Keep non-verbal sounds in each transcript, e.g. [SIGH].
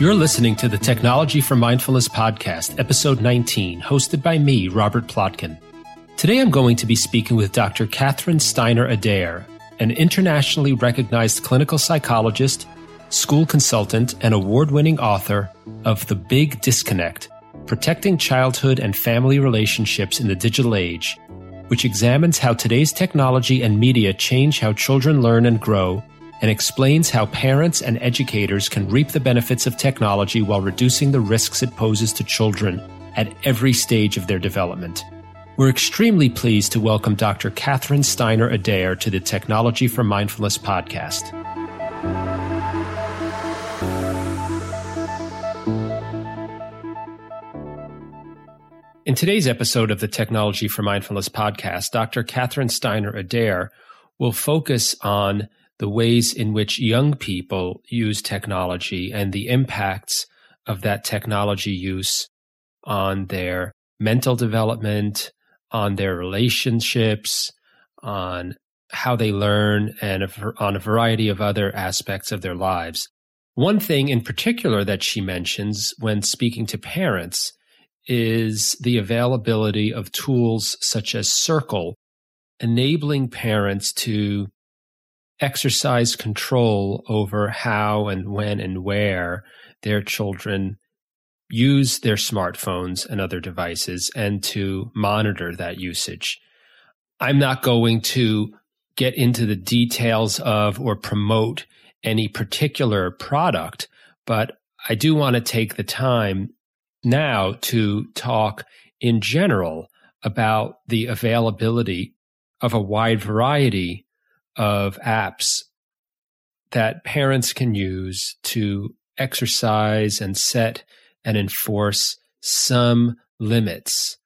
You're listening to the Technology for Mindfulness podcast, episode 19, hosted by me, Robert Plotkin. Today I'm going to be speaking with Dr. Catherine Steiner Adair, an internationally recognized clinical psychologist, school consultant, and award winning author of The Big Disconnect Protecting Childhood and Family Relationships in the Digital Age, which examines how today's technology and media change how children learn and grow and explains how parents and educators can reap the benefits of technology while reducing the risks it poses to children at every stage of their development. We're extremely pleased to welcome Dr. Catherine Steiner Adair to the Technology for Mindfulness podcast. In today's episode of the Technology for Mindfulness podcast, Dr. Catherine Steiner Adair will focus on the ways in which young people use technology and the impacts of that technology use on their mental development, on their relationships, on how they learn, and on a variety of other aspects of their lives. One thing in particular that she mentions when speaking to parents is the availability of tools such as Circle, enabling parents to exercise control over how and when and where their children use their smartphones and other devices and to monitor that usage. I'm not going to get into the details of or promote any particular product, but I do want to take the time now to talk in general about the availability of a wide variety of apps that parents can use to exercise and set and enforce some limits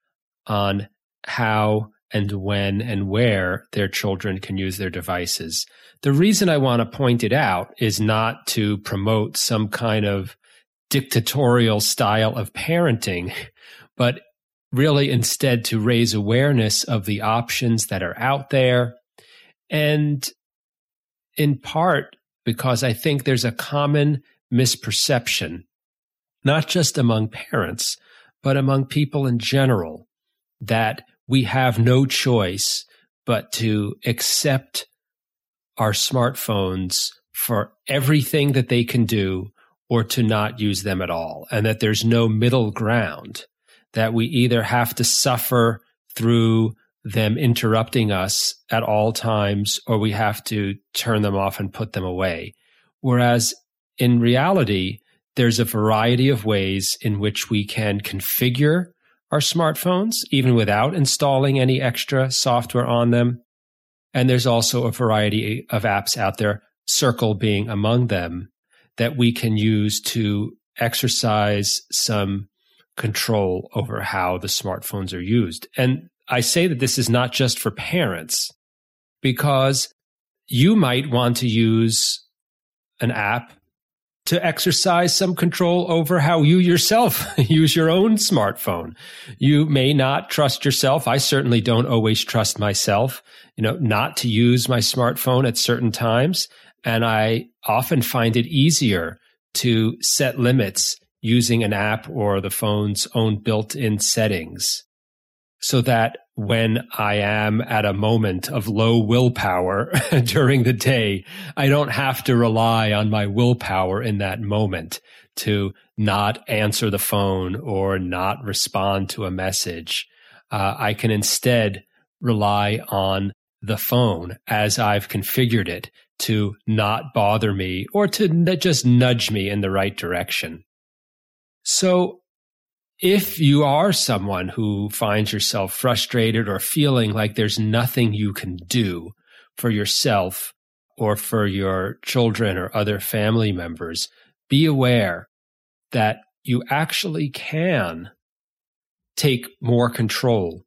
on how and when and where their children can use their devices. The reason I want to point it out is not to promote some kind of dictatorial style of parenting, but really instead to raise awareness of the options that are out there. And in part because I think there's a common misperception, not just among parents, but among people in general, that we have no choice but to accept our smartphones for everything that they can do or to not use them at all, and that there's no middle ground, that we either have to suffer through them interrupting us at all times or we have to turn them off and put them away. Whereas in reality, there's a variety of ways in which we can configure our smartphones, even without installing any extra software on them. And there's also a variety of apps out there, Circle being among them, that we can use to exercise some control over how the smartphones are used. And I say that this is not just for parents because you might want to use an app to exercise some control over how you yourself [LAUGHS] use your own smartphone. You may not trust yourself. I certainly don't always trust myself, you know, not to use my smartphone at certain times. And I often find it easier to set limits using an app or the phone's own built in settings so that when I am at a moment of low willpower [LAUGHS] during the day, I don't have to rely on my willpower in that moment to not answer the phone or not respond to a message. Uh, I can instead rely on the phone as I've configured it to not bother me or to just nudge me in the right direction. So if you are someone who finds yourself frustrated or feeling like there's nothing you can do for yourself or for your children or other family members, be aware that you actually can take more control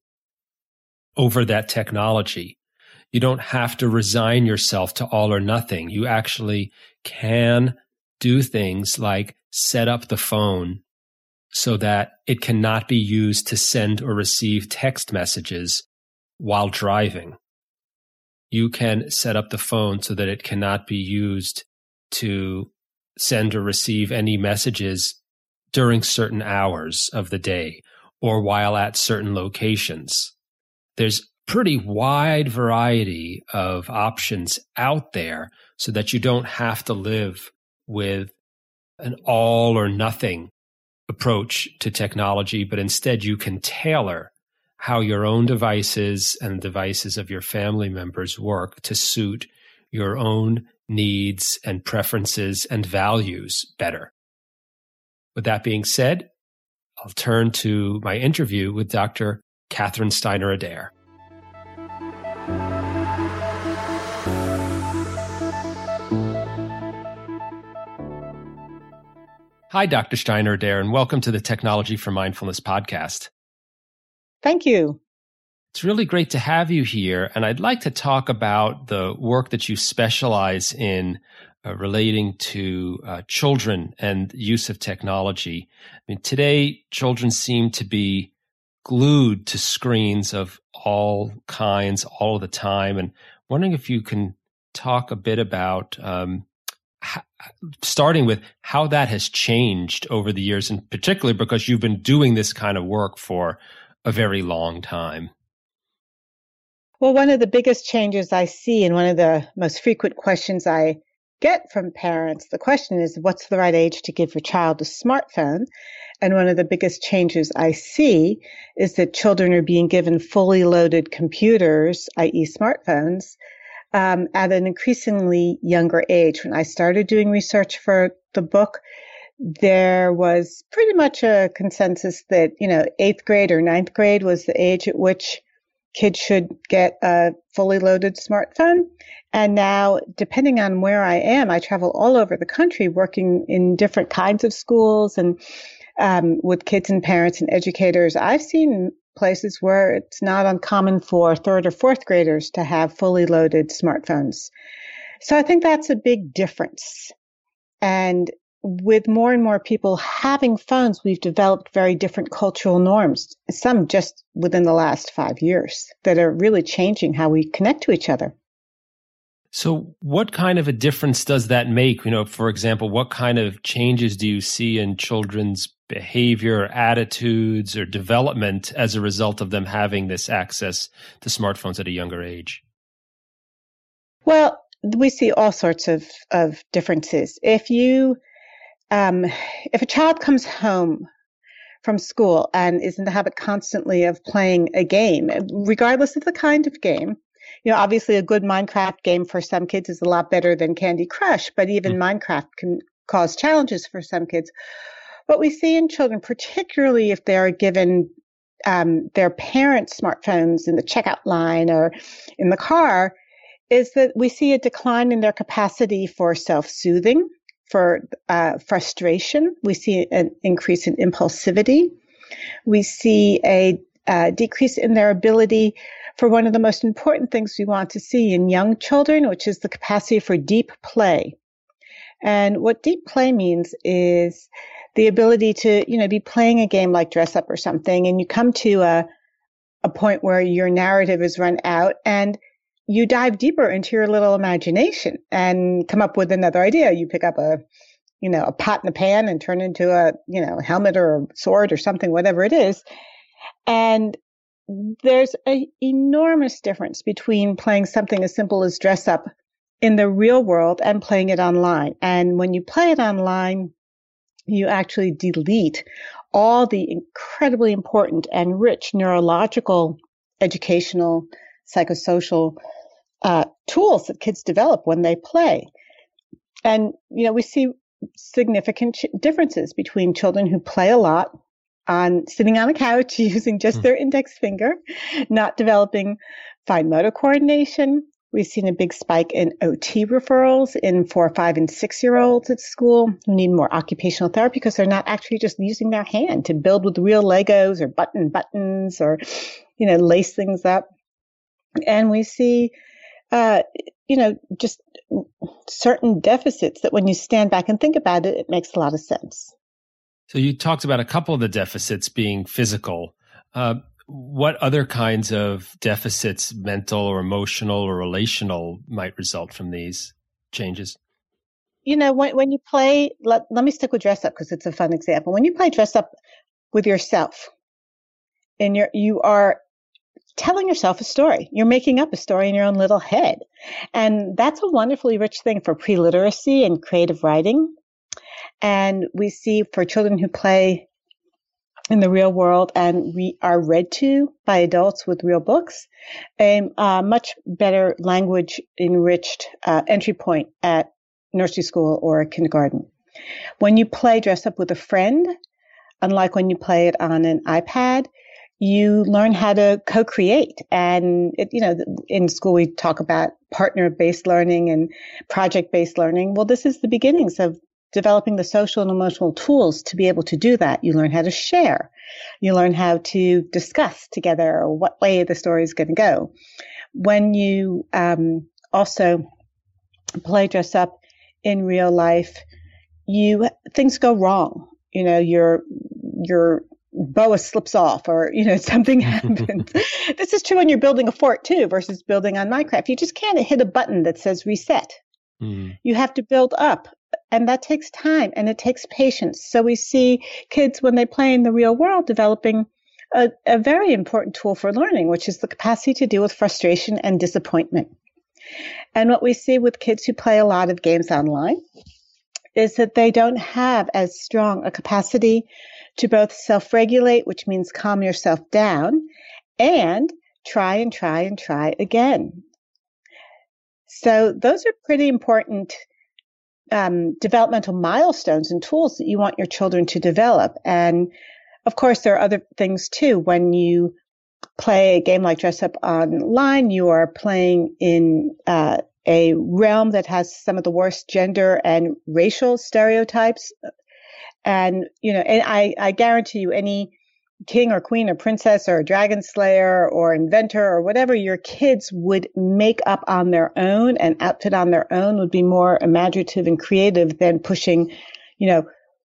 over that technology. You don't have to resign yourself to all or nothing. You actually can do things like set up the phone so that it cannot be used to send or receive text messages while driving. You can set up the phone so that it cannot be used to send or receive any messages during certain hours of the day or while at certain locations. There's pretty wide variety of options out there so that you don't have to live with an all or nothing approach to technology, but instead you can tailor how your own devices and the devices of your family members work to suit your own needs and preferences and values better. With that being said, I'll turn to my interview with Dr. Catherine Steiner Adair. Hi, Dr. Steiner Adair, and welcome to the Technology for Mindfulness podcast. Thank you. It's really great to have you here. And I'd like to talk about the work that you specialize in uh, relating to uh, children and use of technology. I mean, today, children seem to be glued to screens of all kinds all the time. And wondering if you can talk a bit about um, starting with how that has changed over the years, and particularly because you've been doing this kind of work for a very long time. Well, one of the biggest changes I see, and one of the most frequent questions I get from parents, the question is, what's the right age to give your child a smartphone? And one of the biggest changes I see is that children are being given fully loaded computers, i.e., smartphones, um, at an increasingly younger age. When I started doing research for the book, there was pretty much a consensus that, you know, eighth grade or ninth grade was the age at which kids should get a fully loaded smartphone. And now, depending on where I am, I travel all over the country working in different kinds of schools and um, with kids and parents and educators. I've seen places where it's not uncommon for third or fourth graders to have fully loaded smartphones. So I think that's a big difference. And with more and more people having phones, we've developed very different cultural norms, some just within the last five years that are really changing how we connect to each other. So, what kind of a difference does that make? You know, for example, what kind of changes do you see in children's behavior, attitudes, or development as a result of them having this access to smartphones at a younger age? Well, we see all sorts of, of differences. If you, um, if a child comes home from school and is in the habit constantly of playing a game, regardless of the kind of game, you know, obviously a good Minecraft game for some kids is a lot better than Candy Crush, but even mm-hmm. Minecraft can cause challenges for some kids. What we see in children, particularly if they're given um, their parents' smartphones in the checkout line or in the car, is that we see a decline in their capacity for self-soothing, for uh, frustration. We see an increase in impulsivity. We see a uh, decrease in their ability for one of the most important things we want to see in young children, which is the capacity for deep play. And what deep play means is the ability to, you know, be playing a game like dress up or something and you come to a, a point where your narrative is run out and you dive deeper into your little imagination and come up with another idea. You pick up a, you know, a pot and a pan and turn into a, you know, helmet or a sword or something, whatever it is. And there's an enormous difference between playing something as simple as dress up in the real world and playing it online. And when you play it online, you actually delete all the incredibly important and rich neurological, educational, psychosocial uh, tools that kids develop when they play. And, you know, we see significant differences between children who play a lot on sitting on a couch [LAUGHS] using just mm. their index finger, not developing fine motor coordination. We've seen a big spike in OT referrals in four, five, and six year olds at school who need more occupational therapy because they're not actually just using their hand to build with real Legos or button buttons or, you know, lace things up. And we see, uh, you know, just certain deficits that when you stand back and think about it, it makes a lot of sense. So you talked about a couple of the deficits being physical. Uh, what other kinds of deficits, mental or emotional or relational, might result from these changes? You know, when, when you play, let, let me stick with dress up because it's a fun example. When you play dress up with yourself, and you're, you are telling yourself a story. You're making up a story in your own little head. And that's a wonderfully rich thing for pre-literacy and creative writing. And we see for children who play in the real world and we are read to by adults with real books, a, a much better language enriched uh, entry point at nursery school or kindergarten. When you play dress up with a friend, unlike when you play it on an iPad, you learn how to co-create. And it, you know, in school we talk about partner-based learning and project-based learning. Well, this is the beginnings of developing the social and emotional tools to be able to do that. You learn how to share. You learn how to discuss together what way the story is going to go. When you um, also play dress up in real life, you things go wrong. You know, your your boa slips off or you know [LAUGHS] something happens [LAUGHS] this is true when you're building a fort too versus building on minecraft you just can't hit a button that says reset mm. you have to build up and that takes time and it takes patience. So we see kids when they play in the real world developing a, a very important tool for learning, which is the capacity to deal with frustration and disappointment. And what we see with kids who play a lot of games online is that they don't have as strong a capacity to both self regulate, which means calm yourself down, and try and try and try again. So those are pretty important um, developmental milestones and tools that you want your children to develop. And of course, there are other things too. When you play a game like Dress Up Online, you are playing in uh, a realm that has some of the worst gender and racial stereotypes. And, you know, and I, I guarantee you any king or queen or princess or dragon slayer or inventor or whatever your kids would make up on their own and outfit on their own would be more imaginative and creative than pushing, you know,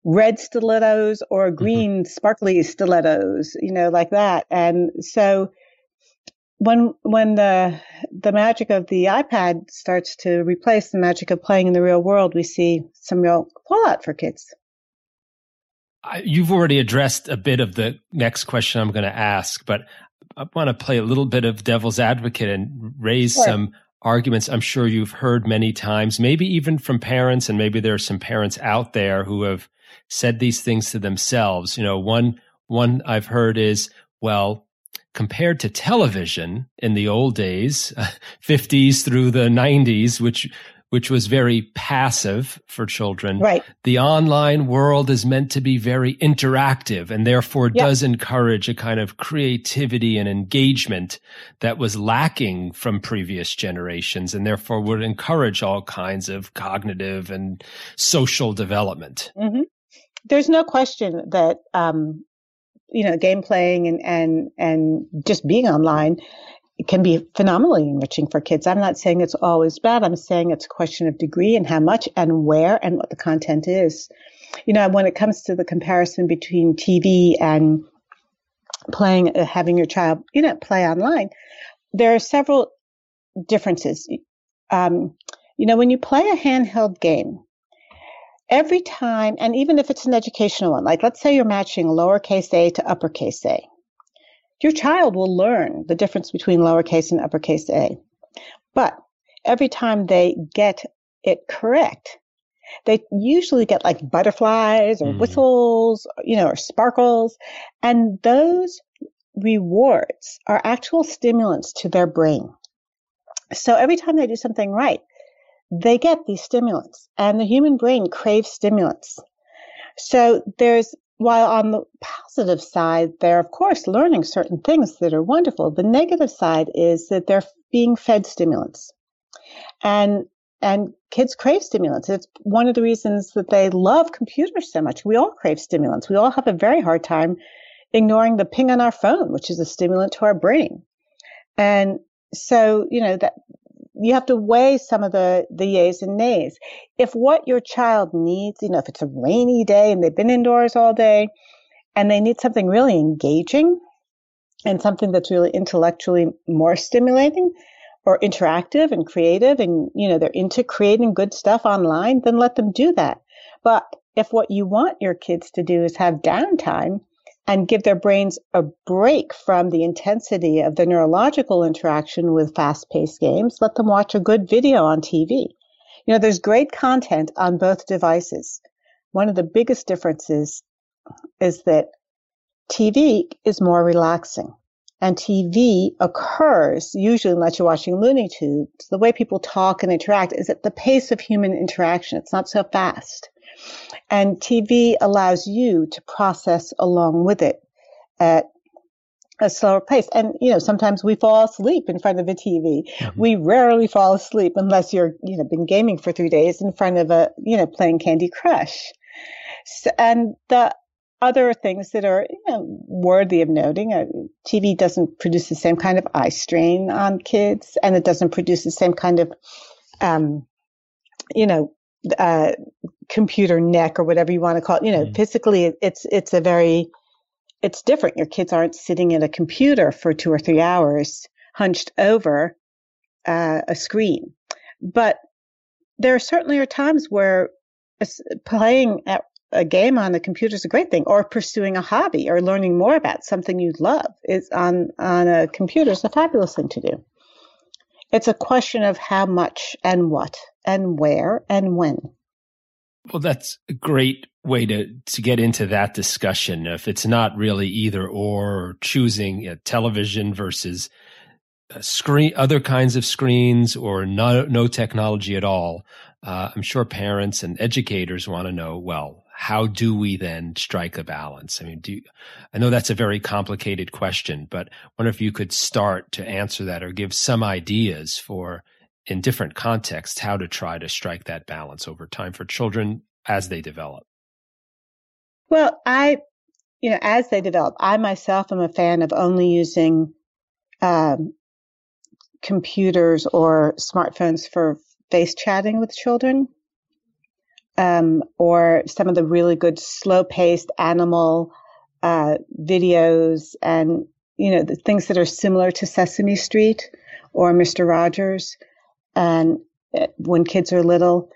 red stilettos or mm-hmm. green sparkly stilettos, you know, like that. And so when when the the magic of the iPad starts to replace the magic of playing in the real world, we see some real fallout for kids. You've already addressed a bit of the next question I'm going to ask, but I want to play a little bit of devil's advocate and raise sure. some arguments I'm sure you've heard many times, maybe even from parents, and maybe there are some parents out there who have said these things to themselves. You know, one one I've heard is, well, compared to television in the old days, [LAUGHS] 50s through the 90s, which which was very passive for children. Right. The online world is meant to be very interactive and therefore yep. does encourage a kind of creativity and engagement that was lacking from previous generations and therefore would encourage all kinds of cognitive and social development. Mm-hmm. There's no question that, um, you know, game playing and, and, and just being online it can be phenomenally enriching for kids. I'm not saying it's always bad. I'm saying it's a question of degree and how much and where and what the content is. You know, when it comes to the comparison between TV and playing, uh, having your child, you know, play online, there are several differences. Um, you know, when you play a handheld game, every time, and even if it's an educational one, like let's say you're matching lowercase a to uppercase a, your child will learn the difference between lowercase and uppercase a. But every time they get it correct, they usually get like butterflies or mm-hmm. whistles, you know, or sparkles. And those rewards are actual stimulants to their brain. So every time they do something right, they get these stimulants and the human brain craves stimulants. So there's while on the positive side, they're of course learning certain things that are wonderful. The negative side is that they're being fed stimulants. And and kids crave stimulants. It's one of the reasons that they love computers so much. We all crave stimulants. We all have a very hard time ignoring the ping on our phone, which is a stimulant to our brain. And so, you know, that you have to weigh some of the, the yays and nays. If what your child needs, you know, if it's a rainy day and they've been indoors all day and they need something really engaging, and something that's really intellectually more stimulating or interactive and creative and you know they're into creating good stuff online then let them do that but if what you want your kids to do is have downtime and give their brains a break from the intensity of the neurological interaction with fast paced games, let them watch a good video on TV. You know, there's great content on both devices. One of the biggest differences is that TV is more relaxing. And TV occurs usually unless you're watching Looney Tunes. The way people talk and interact is at the pace of human interaction. It's not so fast. And TV allows you to process along with it at a slower pace. And, you know, sometimes we fall asleep in front of a TV. Mm-hmm. We rarely fall asleep unless you're, you know, been gaming for three days in front of a, you know, playing Candy Crush. So, and the other things that are you know, worthy of noting, uh, TV doesn't produce the same kind of eye strain on kids, and it doesn't produce the same kind of, um, you know, uh, computer neck or whatever you want to call it. You know, mm. physically, it's it's a very it's different. Your kids aren't sitting at a computer for two or three hours hunched over uh, a screen, but there certainly are times where playing at a game on the computer is a great thing, or pursuing a hobby or learning more about something you love is on on a computer is a fabulous thing to do. It's a question of how much and what and where and when. Well, that's a great way to, to get into that discussion. If it's not really either or, choosing a television versus screen, other kinds of screens or no, no technology at all, uh, I'm sure parents and educators want to know, well, how do we then strike a balance? I mean, do I know that's a very complicated question, but I wonder if you could start to answer that or give some ideas for in different contexts how to try to strike that balance over time for children as they develop. Well, I, you know, as they develop, I myself am a fan of only using um, computers or smartphones for face chatting with children um, or some of the really good slow paced animal uh, videos and you know the things that are similar to Sesame Street or Mister Rogers. And uh, when kids are little,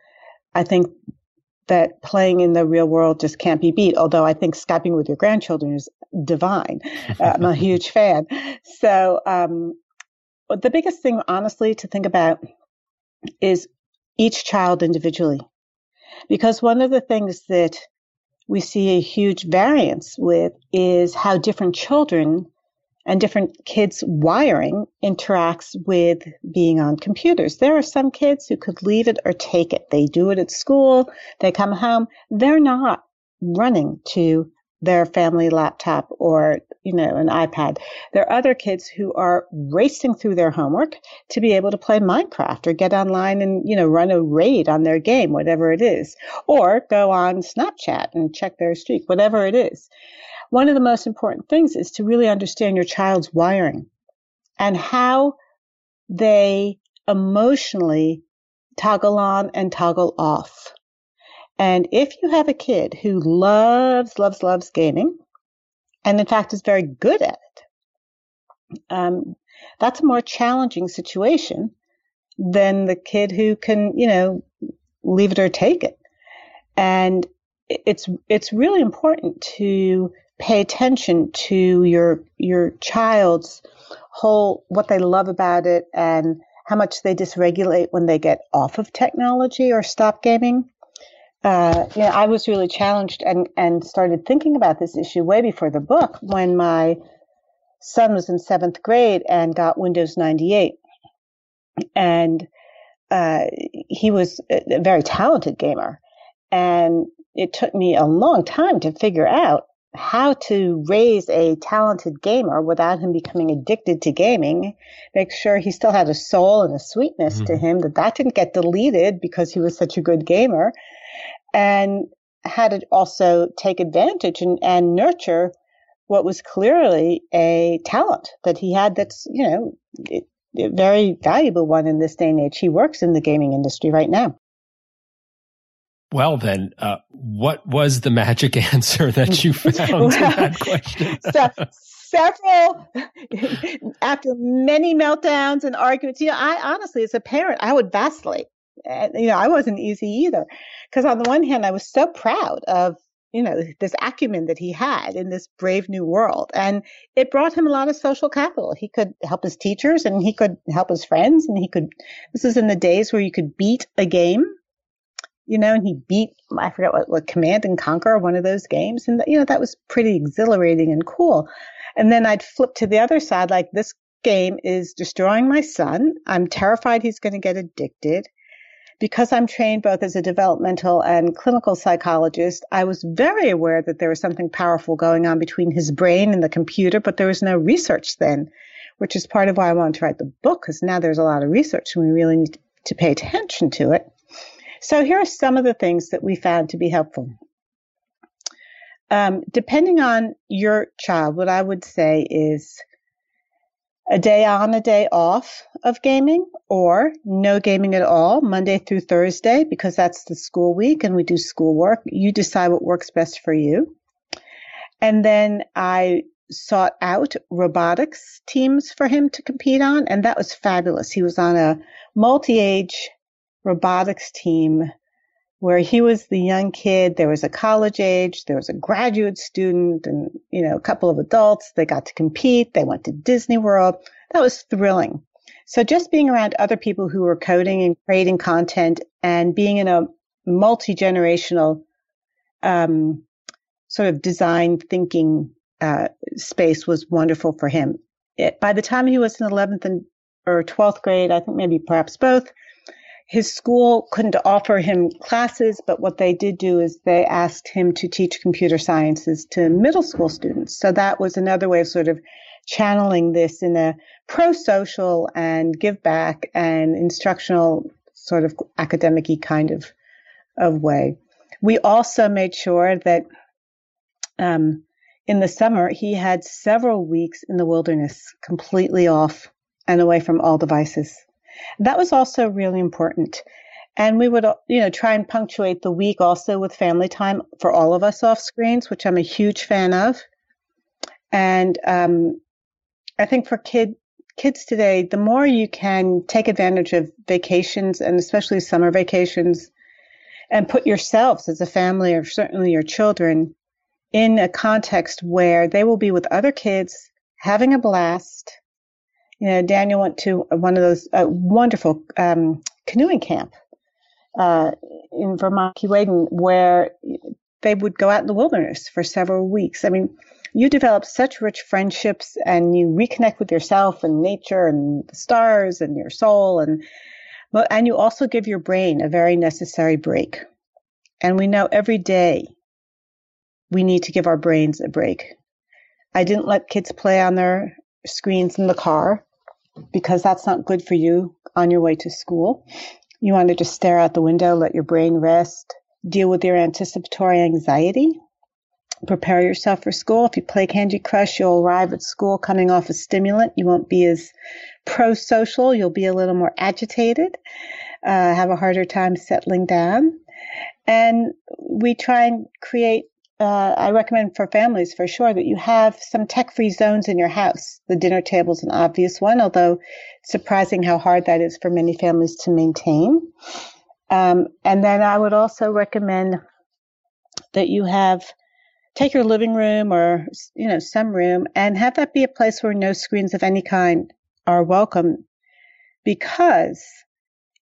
I think that playing in the real world just can't be beat. Although I think Skyping with your grandchildren is divine. I'm a [LAUGHS] huge fan. So um, the biggest thing, honestly, to think about is each child individually. Because one of the things that we see a huge variance with is how different children and different kids' wiring interacts with being on computers. There are some kids who could leave it or take it. They do it at school, they come home, they're not running to their family laptop or, you know, an iPad. There are other kids who are racing through their homework to be able to play Minecraft or get online and, you know, run a raid on their game, whatever it is, or go on Snapchat and check their streak, whatever it is. One of the most important things is to really understand your child's wiring and how they emotionally toggle on and toggle off. And if you have a kid who loves, loves, loves gaming, and in fact is very good at it, um, that's a more challenging situation than the kid who can, you know, leave it or take it. And it's it's really important to pay attention to your your child's whole what they love about it and how much they dysregulate when they get off of technology or stop gaming uh, you know, I was really challenged and, and started thinking about this issue way before the book when my son was in seventh grade and got Windows 98. And uh, he was a very talented gamer. And it took me a long time to figure out how to raise a talented gamer without him becoming addicted to gaming, make sure he still had a soul and a sweetness mm-hmm. to him, that that didn't get deleted because he was such a good gamer and had to also take advantage and, and nurture what was clearly a talent that he had that's, you know, a very valuable one in this day and age. He works in the gaming industry right now. Well, then, uh, what was the magic [LAUGHS] answer that you [LAUGHS] found well, to that question? [LAUGHS] so, several after many meltdowns and arguments. You know, I honestly, as a parent, I would vacillate. And, you know, I wasn't easy either, because on the one hand, I was so proud of you know this acumen that he had in this brave new world, and it brought him a lot of social capital. He could help his teachers, and he could help his friends, and he could. This is in the days where you could beat a game you know, and he beat, I forget what, what Command and Conquer, one of those games. And, you know, that was pretty exhilarating and cool. And then I'd flip to the other side, like this game is destroying my son. I'm terrified he's going to get addicted. Because I'm trained both as a developmental and clinical psychologist, I was very aware that there was something powerful going on between his brain and the computer, but there was no research then, which is part of why I wanted to write the book, because now there's a lot of research and we really need to pay attention to it. So here are some of the things that we found to be helpful. Um, depending on your child, what I would say is a day on, a day off of gaming, or no gaming at all, Monday through Thursday, because that's the school week and we do schoolwork. You decide what works best for you. And then I sought out robotics teams for him to compete on, and that was fabulous. He was on a multi age robotics team where he was the young kid. There was a college age, there was a graduate student, and you know a couple of adults. They got to compete. They went to Disney World. That was thrilling. So just being around other people who were coding and creating content and being in a multi generational um, sort of design thinking uh, space was wonderful for him. It, by the time he was in 11th and or 12th grade, I think maybe perhaps both, his school couldn't offer him classes, but what they did do is they asked him to teach computer sciences to middle school students. So that was another way of sort of channeling this in a pro social and give back and instructional sort of academic kind of, of way. We also made sure that um, in the summer he had several weeks in the wilderness completely off and away from all devices. That was also really important. And we would, you know, try and punctuate the week also with family time for all of us off screens, which I'm a huge fan of. And um, I think for kid kids today, the more you can take advantage of vacations and especially summer vacations, and put yourselves as a family or certainly your children in a context where they will be with other kids having a blast you know, Daniel went to one of those uh, wonderful um, canoeing camp uh, in Vermont, Keewaydin, where they would go out in the wilderness for several weeks. I mean, you develop such rich friendships and you reconnect with yourself and nature and the stars and your soul and and you also give your brain a very necessary break. And we know every day we need to give our brains a break. I didn't let kids play on their screens in the car because that's not good for you on your way to school. You want to just stare out the window, let your brain rest, deal with your anticipatory anxiety, prepare yourself for school. If you play Candy Crush, you'll arrive at school coming off a stimulant. You won't be as pro social, you'll be a little more agitated, uh, have a harder time settling down. And we try and create uh, I recommend for families for sure that you have some tech free zones in your house. The dinner table is an obvious one, although surprising how hard that is for many families to maintain. Um, and then I would also recommend that you have take your living room or you know some room and have that be a place where no screens of any kind are welcome because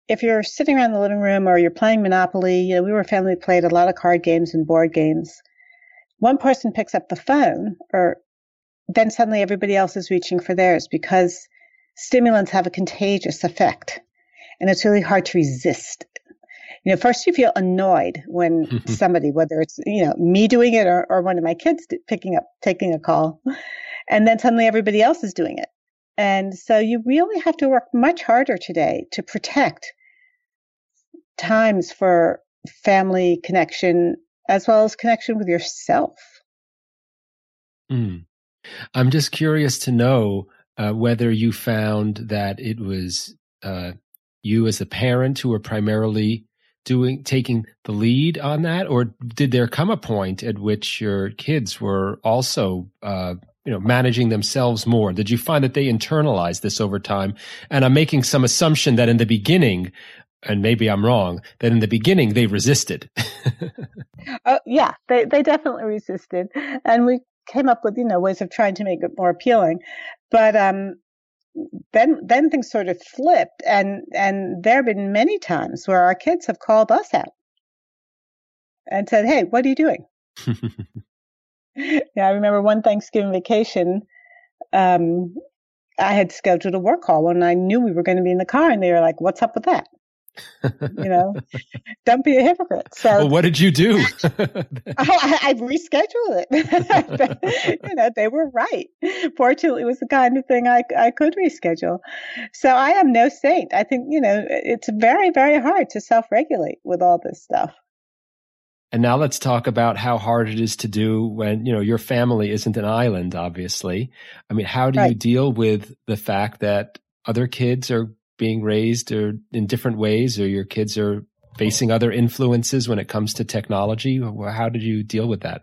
if you're sitting around the living room or you're playing monopoly you know we were a family played a lot of card games and board games one person picks up the phone or then suddenly everybody else is reaching for theirs because stimulants have a contagious effect and it's really hard to resist. You know, first you feel annoyed when mm-hmm. [LAUGHS] somebody, whether it's, you know, me doing it or, or one of my kids picking up, taking a call, and then suddenly everybody else is doing it. And so you really have to work much harder today to protect times for family connection as well as connection with yourself. Mm. I'm just curious to know uh, whether you found that it was uh, you as a parent who were primarily doing taking the lead on that, or did there come a point at which your kids were also uh, you know, managing themselves more? Did you find that they internalized this over time? And I'm making some assumption that in the beginning, and maybe I'm wrong, that in the beginning they resisted. [LAUGHS] oh, yeah, they, they definitely resisted. And we came up with, you know, ways of trying to make it more appealing. But, um, then then things sort of flipped and and there have been many times where our kids have called us out and said hey what are you doing [LAUGHS] yeah i remember one thanksgiving vacation um, i had scheduled a work call and i knew we were going to be in the car and they were like what's up with that you know, don't be a hypocrite. So, well, what did you do? [LAUGHS] oh, I, I rescheduled it. [LAUGHS] you know, they were right. Fortunately, it was the kind of thing I, I could reschedule. So I am no saint. I think, you know, it's very, very hard to self regulate with all this stuff. And now let's talk about how hard it is to do when, you know, your family isn't an island, obviously. I mean, how do right. you deal with the fact that other kids are being raised or in different ways or your kids are facing other influences when it comes to technology? How did you deal with that?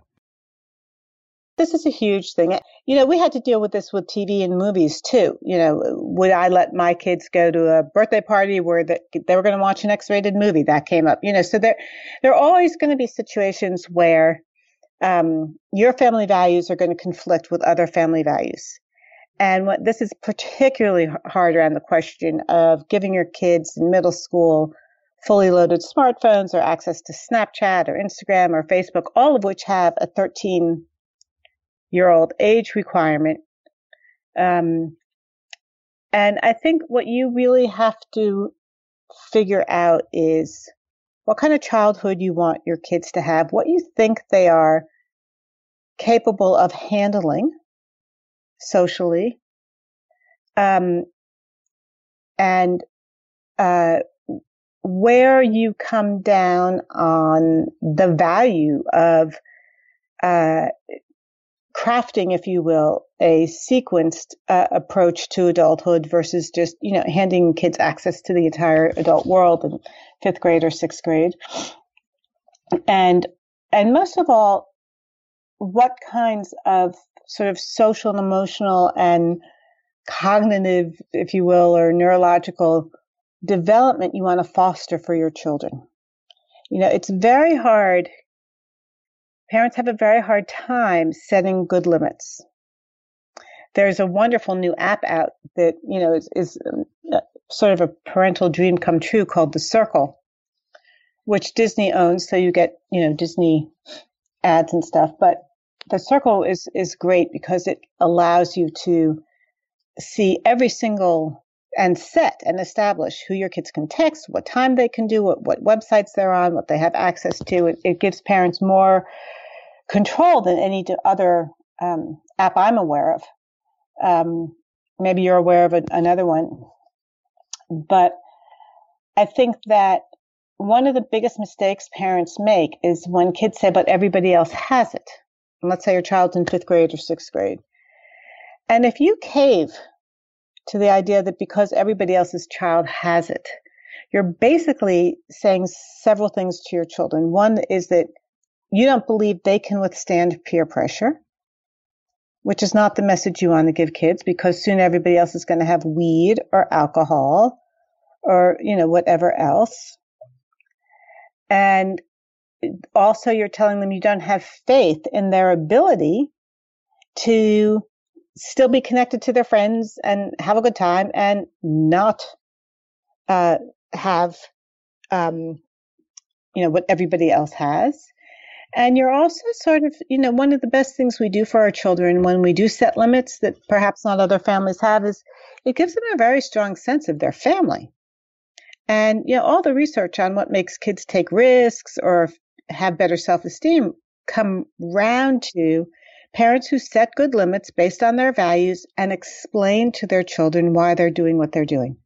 This is a huge thing. You know, we had to deal with this with TV and movies too. You know, would I let my kids go to a birthday party where the, they were going to watch an X-rated movie? That came up. You know, so there there are always going to be situations where um, your family values are going to conflict with other family values. And what this is particularly hard around the question of giving your kids in middle school fully loaded smartphones or access to Snapchat or Instagram or Facebook, all of which have a 13 year old age requirement. Um, and I think what you really have to figure out is what kind of childhood you want your kids to have, what you think they are capable of handling socially. Um, and uh, where you come down on the value of uh, crafting, if you will, a sequenced uh, approach to adulthood versus just, you know, handing kids access to the entire adult world in fifth grade or sixth grade. And, and most of all, what kinds of sort of social and emotional and cognitive, if you will, or neurological development you want to foster for your children. You know, it's very hard. Parents have a very hard time setting good limits. There's a wonderful new app out that, you know, is, is uh, sort of a parental dream come true called The Circle, which Disney owns. So you get, you know, Disney ads and stuff. But the circle is is great because it allows you to see every single and set and establish who your kids can text, what time they can do it, what websites they're on, what they have access to. It, it gives parents more control than any other um, app I'm aware of. Um, maybe you're aware of a, another one, but I think that one of the biggest mistakes parents make is when kids say, "But everybody else has it." Let's say your child's in fifth grade or sixth grade. And if you cave to the idea that because everybody else's child has it, you're basically saying several things to your children. One is that you don't believe they can withstand peer pressure, which is not the message you want to give kids because soon everybody else is going to have weed or alcohol or, you know, whatever else. And also you're telling them you don't have faith in their ability to still be connected to their friends and have a good time and not uh, have um, you know what everybody else has. And you're also sort of you know one of the best things we do for our children when we do set limits that perhaps not other families have is it gives them a very strong sense of their family. And you know all the research on what makes kids take risks or have better self-esteem come round to parents who set good limits based on their values and explain to their children why they're doing what they're doing.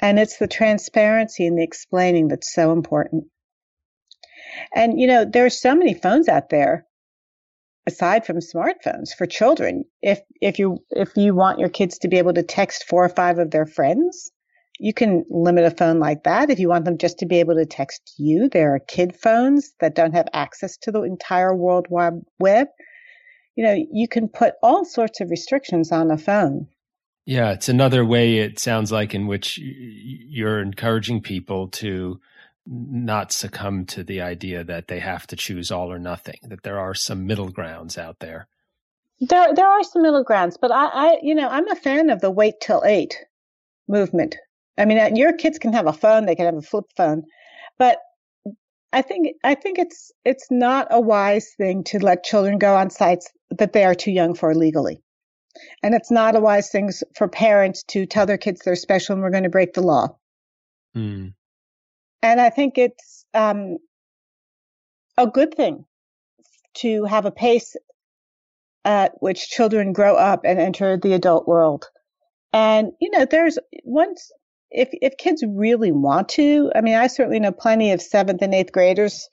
And it's the transparency and the explaining that's so important. And you know, there are so many phones out there aside from smartphones for children. If if you if you want your kids to be able to text four or five of their friends, you can limit a phone like that. If you want them just to be able to text you, there are kid phones that don't have access to the entire World Wide Web. you know, you can put all sorts of restrictions on a phone. Yeah, it's another way it sounds like in which you're encouraging people to not succumb to the idea that they have to choose all or nothing, that there are some middle grounds out there. There, there are some middle grounds, but I, I, you know, I'm a fan of the wait till eight movement. I mean, uh, your kids can have a phone, they can have a flip phone, but I think, I think it's, it's not a wise thing to let children go on sites that they are too young for legally. And it's not a wise thing for parents to tell their kids they're special and we're going to break the law. Mm. And I think it's um, a good thing to have a pace at which children grow up and enter the adult world. And, you know, there's once, if, if kids really want to, I mean, I certainly know plenty of seventh and eighth graders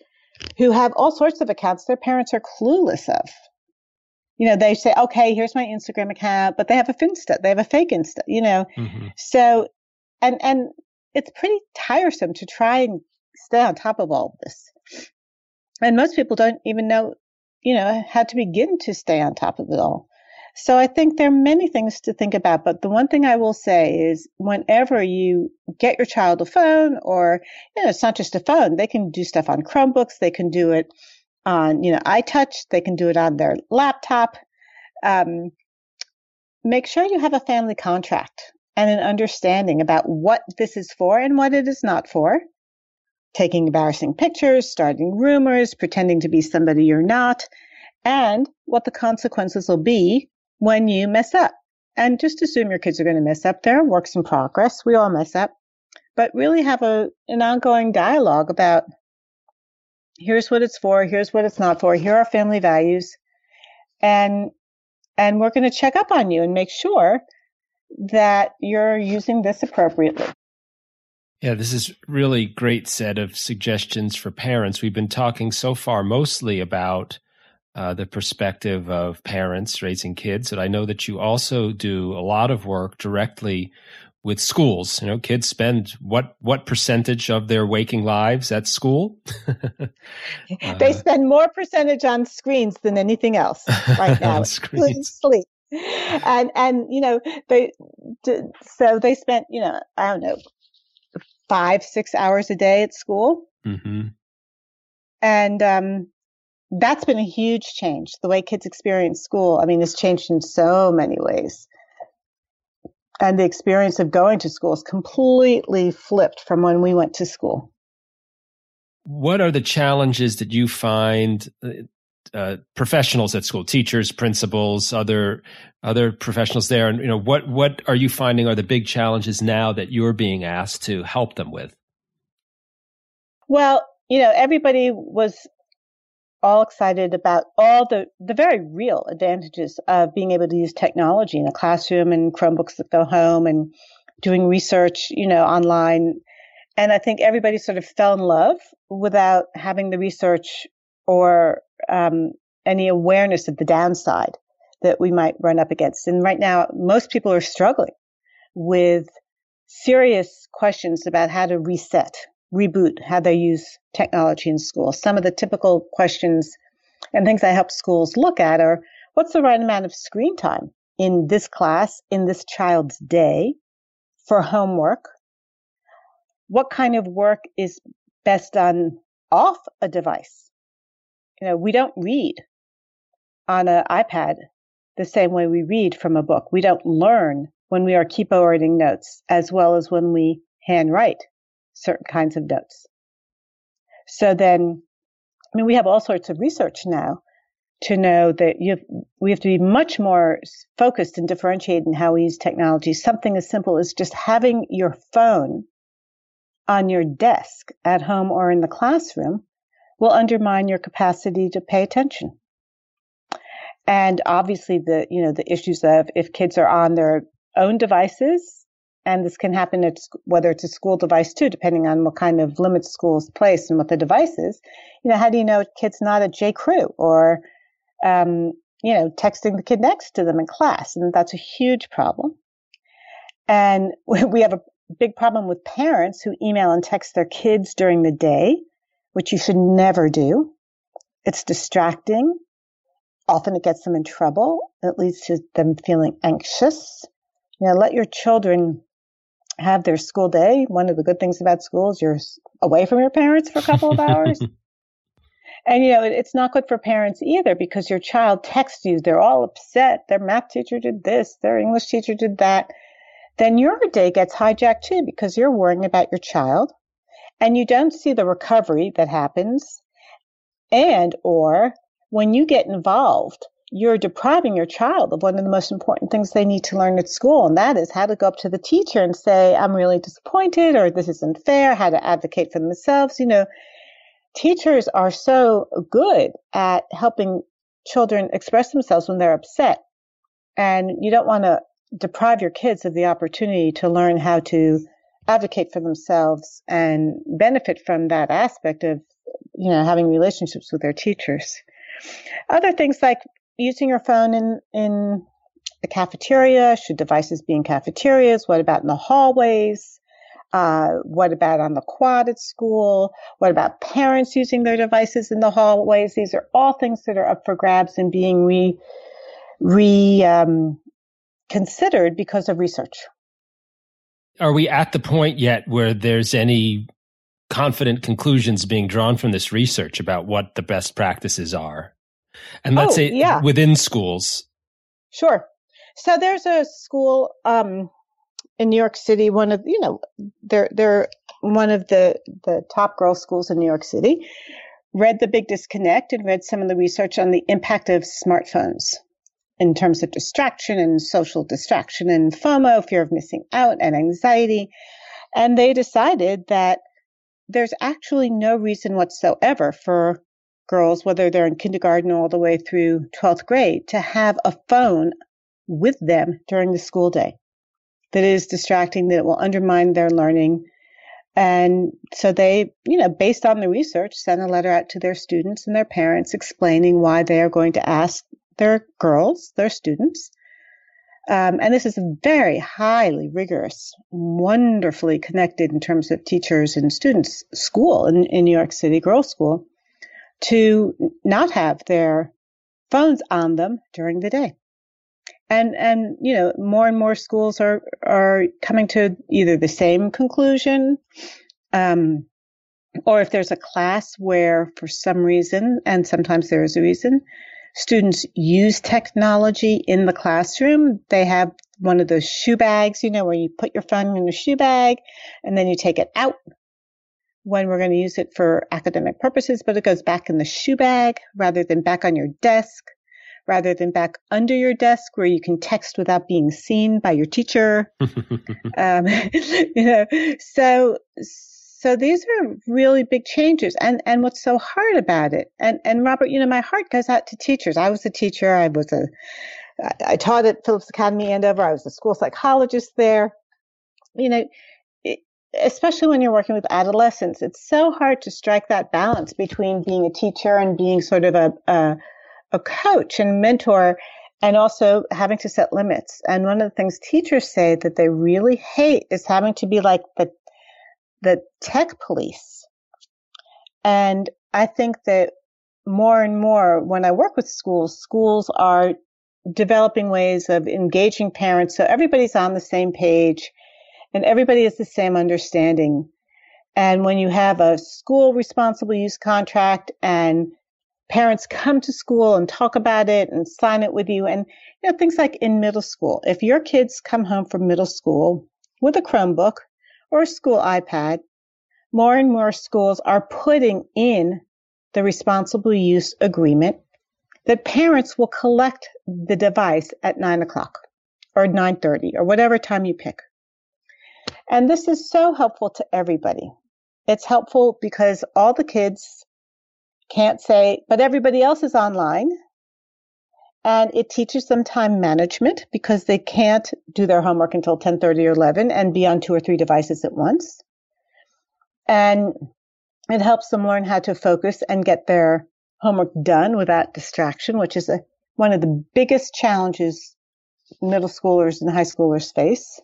who have all sorts of accounts their parents are clueless of you know, they say, okay, here's my Instagram account, but they have a Finsta, they have a fake Insta, you know. Mm-hmm. So, and, and it's pretty tiresome to try and stay on top of all of this. And most people don't even know, you know, how to begin to stay on top of it all. So I think there are many things to think about, but the one thing I will say is whenever you get your child a phone or, you know, it's not just a phone, they can do stuff on Chromebooks, they can do it on, you know, iTouch. They can do it on their laptop. Um, make sure you have a family contract and an understanding about what this is for and what it is not for. Taking embarrassing pictures, starting rumors, pretending to be somebody you're not, and what the consequences will be when you mess up. And just assume your kids are going to mess up. They're works in progress. We all mess up. But really have a, an ongoing dialogue about here's what it's for, here's what it's not for, here are family values, and and we're going to check up on you and make sure that you're using this appropriately. Yeah, this is really great set of suggestions for parents. We've been talking so far mostly about uh, the perspective of parents raising kids, And I know that you also do a lot of work directly with schools. You know, kids spend what what percentage of their waking lives at school? [LAUGHS] they spend more percentage on screens than anything else right [LAUGHS] now. Sleep. And and you know they so they spent you know I don't know five six hours a day at school. Mm-hmm. And um, that's been a huge change. The way kids experience school, I mean, it's changed in so many ways and the experience of going to school is completely flipped from when we went to school. What are the challenges that you find uh, uh, professionals at school, teachers, principals, other other professionals there, and you know what what are you finding are the big challenges now that you're being asked to help them with? Well, you know, everybody was all excited about all the, the very real advantages of being able to use technology in a classroom and Chromebooks that go home and doing research, you know, online. And I think everybody sort of fell in love without having the research or um, any awareness of the downside that we might run up against. And right now, most people are struggling with serious questions about how to reset reboot how they use technology in school. Some of the typical questions and things I help schools look at are what's the right amount of screen time in this class, in this child's day for homework? What kind of work is best done off a device? You know, we don't read on an iPad the same way we read from a book. We don't learn when we are keyboarding notes as well as when we handwrite certain kinds of notes. So then, I mean, we have all sorts of research now to know that you have, we have to be much more focused and differentiated in how we use technology. Something as simple as just having your phone on your desk at home or in the classroom will undermine your capacity to pay attention. And obviously the, you know, the issues of if kids are on their own devices and this can happen at whether it's a school device too, depending on what kind of limits schools place and what the device is. You know, how do you know a kid's not at J. Crew or, um, you know, texting the kid next to them in class? And that's a huge problem. And [LAUGHS] we have a big problem with parents who email and text their kids during the day, which you should never do. It's distracting. often it gets them in trouble. It leads to them feeling anxious. You know, let your children have their school day. One of the good things about school is you're away from your parents for a couple of hours. [LAUGHS] and you know, it, it's not good for parents either because your child texts you, they're all upset. Their math teacher did this, their English teacher did that. Then your day gets hijacked too because you're worrying about your child and you don't see the recovery that happens and or when you get involved you're depriving your child of one of the most important things they need to learn at school, and that is how to go up to the teacher and say, I'm really disappointed, or this isn't fair, how to advocate for themselves. You know, teachers are so good at helping children express themselves when they're upset. And you don't want to deprive your kids of the opportunity to learn how to advocate for themselves and benefit from that aspect of, you know, having relationships with their teachers. Other things like using your phone in, in the cafeteria? Should devices be in cafeterias? What about in the hallways? Uh, what about on the quad at school? What about parents using their devices in the hallways? These are all things that are up for grabs and being re, re um, considered because of research. Are we at the point yet where there's any confident conclusions being drawn from this research about what the best practices are? And let's oh, say yeah. within schools. Sure. So there's a school um, in New York City, one of you know, they're they're one of the the top girls' schools in New York City. Read the Big Disconnect and read some of the research on the impact of smartphones in terms of distraction and social distraction and FOMO, fear of missing out, and anxiety. And they decided that there's actually no reason whatsoever for girls, whether they're in kindergarten all the way through 12th grade, to have a phone with them during the school day that is distracting, that it will undermine their learning. And so they, you know, based on the research, sent a letter out to their students and their parents explaining why they are going to ask their girls, their students. Um, and this is a very highly rigorous, wonderfully connected in terms of teachers and students school in, in New York City, girls' school to not have their phones on them during the day. And, and, you know, more and more schools are, are coming to either the same conclusion, um, or if there's a class where for some reason, and sometimes there is a reason, students use technology in the classroom. They have one of those shoe bags, you know, where you put your phone in a shoe bag and then you take it out when we're going to use it for academic purposes, but it goes back in the shoe bag rather than back on your desk, rather than back under your desk where you can text without being seen by your teacher. [LAUGHS] um, [LAUGHS] you know, so, so these are really big changes. And, and what's so hard about it, and, and Robert, you know, my heart goes out to teachers. I was a teacher. I was a, I taught at Phillips Academy Andover. I was a school psychologist there. You know, especially when you're working with adolescents, it's so hard to strike that balance between being a teacher and being sort of a, a, a coach and mentor and also having to set limits. And one of the things teachers say that they really hate is having to be like the, the tech police. And I think that more and more when I work with schools, schools are developing ways of engaging parents so everybody's on the same page and everybody has the same understanding. And when you have a school responsible use contract and parents come to school and talk about it and sign it with you and you know things like in middle school if your kids come home from middle school with a chromebook or a school ipad more and more schools are putting in the responsible use agreement that parents will collect the device at 9 o'clock or 9.30 or whatever time you pick and this is so helpful to everybody. It's helpful because all the kids can't say, but everybody else is online. And it teaches them time management because they can't do their homework until 10:30 or 11 and be on two or three devices at once. And it helps them learn how to focus and get their homework done without distraction, which is a, one of the biggest challenges middle schoolers and high schoolers face.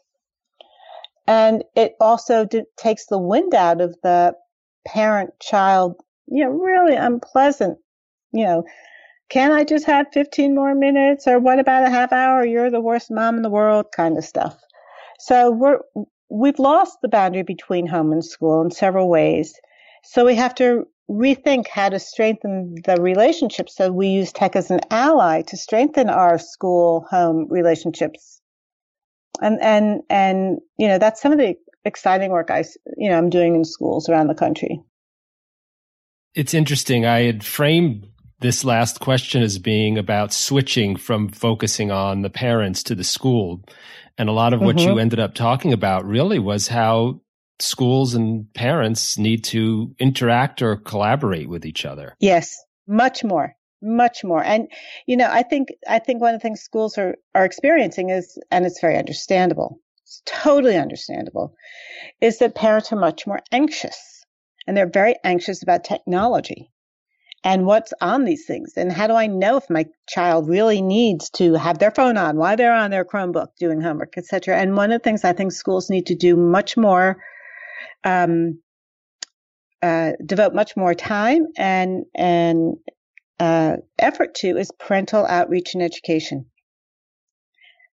And it also takes the wind out of the parent child, you know, really unpleasant, you know, can I just have 15 more minutes? Or what about a half hour? You're the worst mom in the world kind of stuff. So we're, we've lost the boundary between home and school in several ways. So we have to rethink how to strengthen the relationship. So we use tech as an ally to strengthen our school home relationships. And, and, and, you know, that's some of the exciting work I, you know, I'm doing in schools around the country. It's interesting. I had framed this last question as being about switching from focusing on the parents to the school. And a lot of what mm-hmm. you ended up talking about really was how schools and parents need to interact or collaborate with each other. Yes, much more, much more. And, you know, I think, I think one of the things schools are, are experiencing is, and it's very understandable, it's totally understandable, is that parents are much more anxious and they're very anxious about technology and what's on these things and how do i know if my child really needs to have their phone on while they're on their chromebook doing homework etc and one of the things i think schools need to do much more um, uh, devote much more time and and uh, effort to is parental outreach and education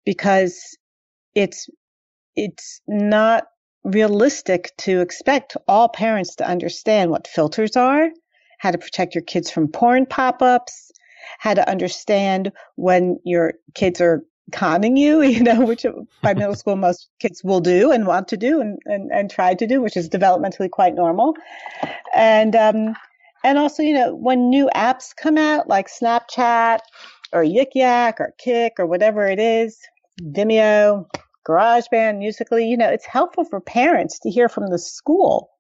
because it's it's not realistic to expect all parents to understand what filters are how to protect your kids from porn pop-ups, how to understand when your kids are conning you, [LAUGHS] you know, which by middle school most kids will do and want to do and, and, and try to do, which is developmentally quite normal. And um, and also, you know, when new apps come out like Snapchat or Yik Yak or Kik or whatever it is, Vimeo, GarageBand, Musical.ly, you know, it's helpful for parents to hear from the school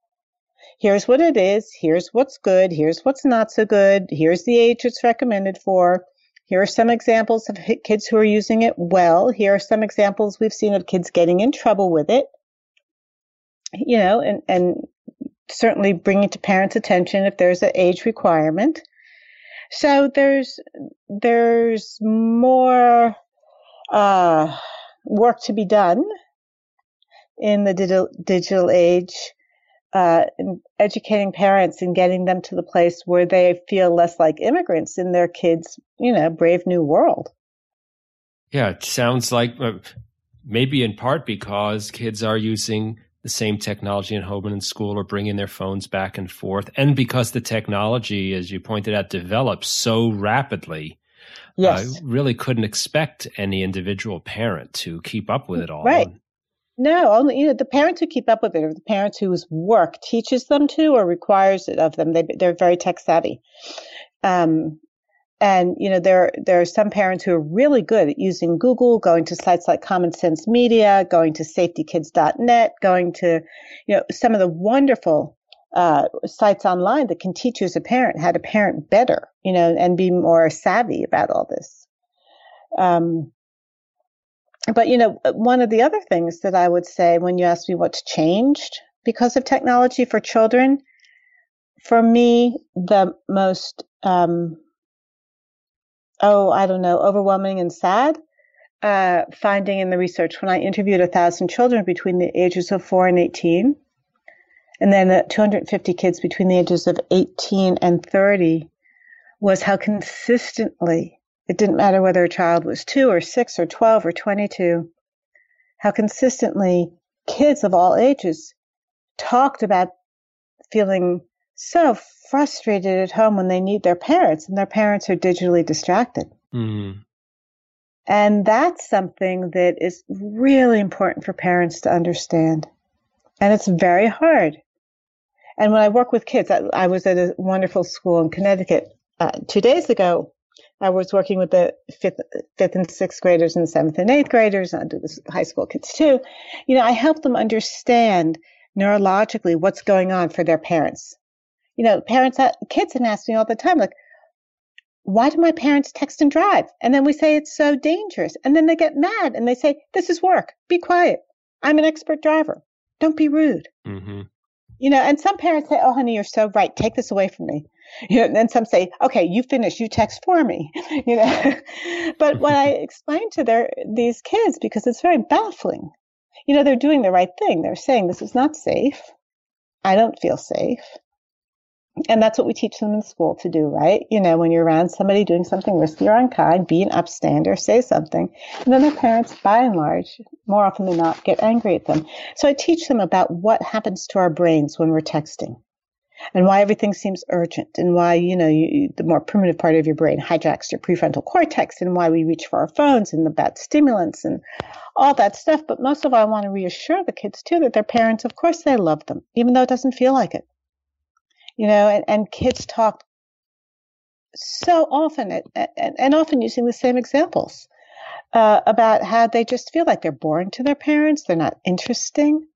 here's what it is, here's what's good, here's what's not so good, here's the age it's recommended for. Here are some examples of kids who are using it well. Here are some examples we've seen of kids getting in trouble with it. You know, and, and certainly bring it to parents' attention if there's an age requirement. So there's there's more uh, work to be done in the digital, digital age uh, educating parents and getting them to the place where they feel less like immigrants in their kids' you know brave new world. Yeah, it sounds like uh, maybe in part because kids are using the same technology in home and in school or bringing their phones back and forth, and because the technology, as you pointed out, develops so rapidly. Yes. I really couldn't expect any individual parent to keep up with it all. Right. No, only you know the parents who keep up with it, or the parents whose work teaches them to or requires it of them. They they're very tech savvy. Um, and you know there there are some parents who are really good at using Google, going to sites like Common Sense Media, going to SafetyKids.net, going to you know some of the wonderful uh, sites online that can teach you as a parent how to parent better, you know, and be more savvy about all this. Um, but you know, one of the other things that I would say when you ask me what's changed because of technology for children, for me, the most, um, oh, I don't know, overwhelming and sad uh, finding in the research when I interviewed a thousand children between the ages of four and 18, and then uh, 250 kids between the ages of 18 and 30, was how consistently it didn't matter whether a child was two or six or 12 or 22, how consistently kids of all ages talked about feeling so frustrated at home when they need their parents and their parents are digitally distracted. Mm-hmm. And that's something that is really important for parents to understand. And it's very hard. And when I work with kids, I, I was at a wonderful school in Connecticut uh, two days ago I was working with the fifth, fifth and sixth graders and seventh and eighth graders, and I do this high school kids too. You know, I help them understand neurologically what's going on for their parents. You know, parents, kids can ask me all the time, like, why do my parents text and drive? And then we say it's so dangerous. And then they get mad and they say, this is work. Be quiet. I'm an expert driver. Don't be rude. Mm-hmm. You know, and some parents say, oh, honey, you're so right. Take this away from me. [LAUGHS] You know, and then some say, okay, you finish, you text for me, [LAUGHS] you know. [LAUGHS] but when I explain to their, these kids, because it's very baffling, you know, they're doing the right thing. They're saying this is not safe. I don't feel safe. And that's what we teach them in school to do, right? You know, when you're around somebody doing something risky or unkind, be an upstander, say something. And then their parents, by and large, more often than not, get angry at them. So I teach them about what happens to our brains when we're texting and why everything seems urgent and why, you know, you, the more primitive part of your brain hijacks your prefrontal cortex and why we reach for our phones and the bad stimulants and all that stuff. But most of all, I want to reassure the kids too that their parents, of course, they love them, even though it doesn't feel like it. You know, and, and kids talk so often and, and often using the same examples uh, about how they just feel like they're boring to their parents. They're not interesting.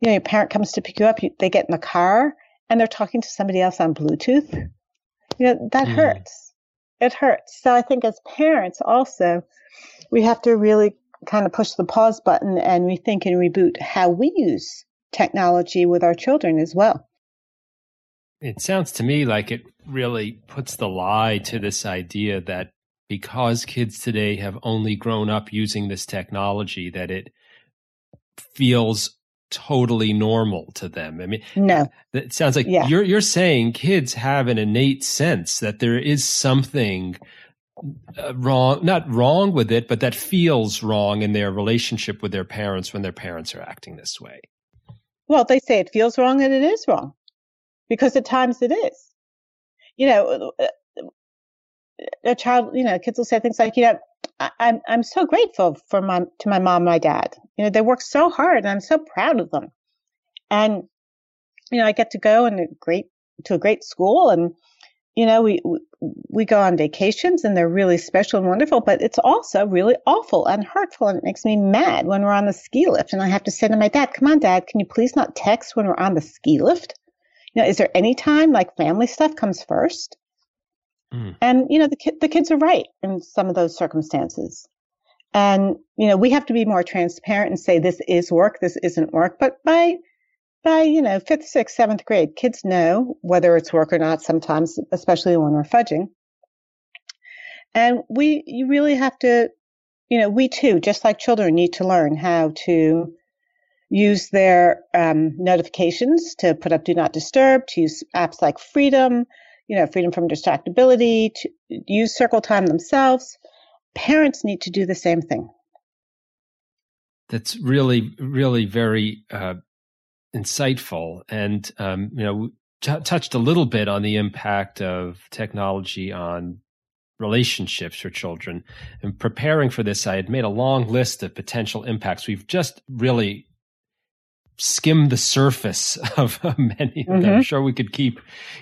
You know, your parent comes to pick you up, you, they get in the car and they're talking to somebody else on Bluetooth, you know, that mm. hurts. It hurts. So I think as parents also, we have to really kind of push the pause button and rethink and reboot how we use technology with our children as well. It sounds to me like it really puts the lie to this idea that because kids today have only grown up using this technology, that it feels totally normal to them. I mean, no, it sounds like yeah. you're you're saying kids have an innate sense that there is something uh, wrong, not wrong with it, but that feels wrong in their relationship with their parents when their parents are acting this way. Well, they say it feels wrong and it is wrong because at times it is. You know, uh, a child, you know, kids will say things like, you know, I'm I'm so grateful for my to my mom and my dad. You know, they work so hard, and I'm so proud of them. And you know, I get to go and a great to a great school, and you know, we we go on vacations, and they're really special and wonderful. But it's also really awful and hurtful, and it makes me mad when we're on the ski lift, and I have to say to my dad, "Come on, Dad, can you please not text when we're on the ski lift?" You know, is there any time like family stuff comes first? Mm. And, you know, the, ki- the kids are right in some of those circumstances. And, you know, we have to be more transparent and say this is work, this isn't work. But by, by, you know, fifth, sixth, seventh grade, kids know whether it's work or not sometimes, especially when we're fudging. And we, you really have to, you know, we too, just like children, need to learn how to use their um, notifications to put up do not disturb, to use apps like Freedom, you know, freedom from distractibility, to use circle time themselves. Parents need to do the same thing. That's really, really very uh, insightful. And, um, you know, t- touched a little bit on the impact of technology on relationships for children. And preparing for this, I had made a long list of potential impacts. We've just really skim the surface [LAUGHS] of many of them. Mm-hmm. I'm sure we could keep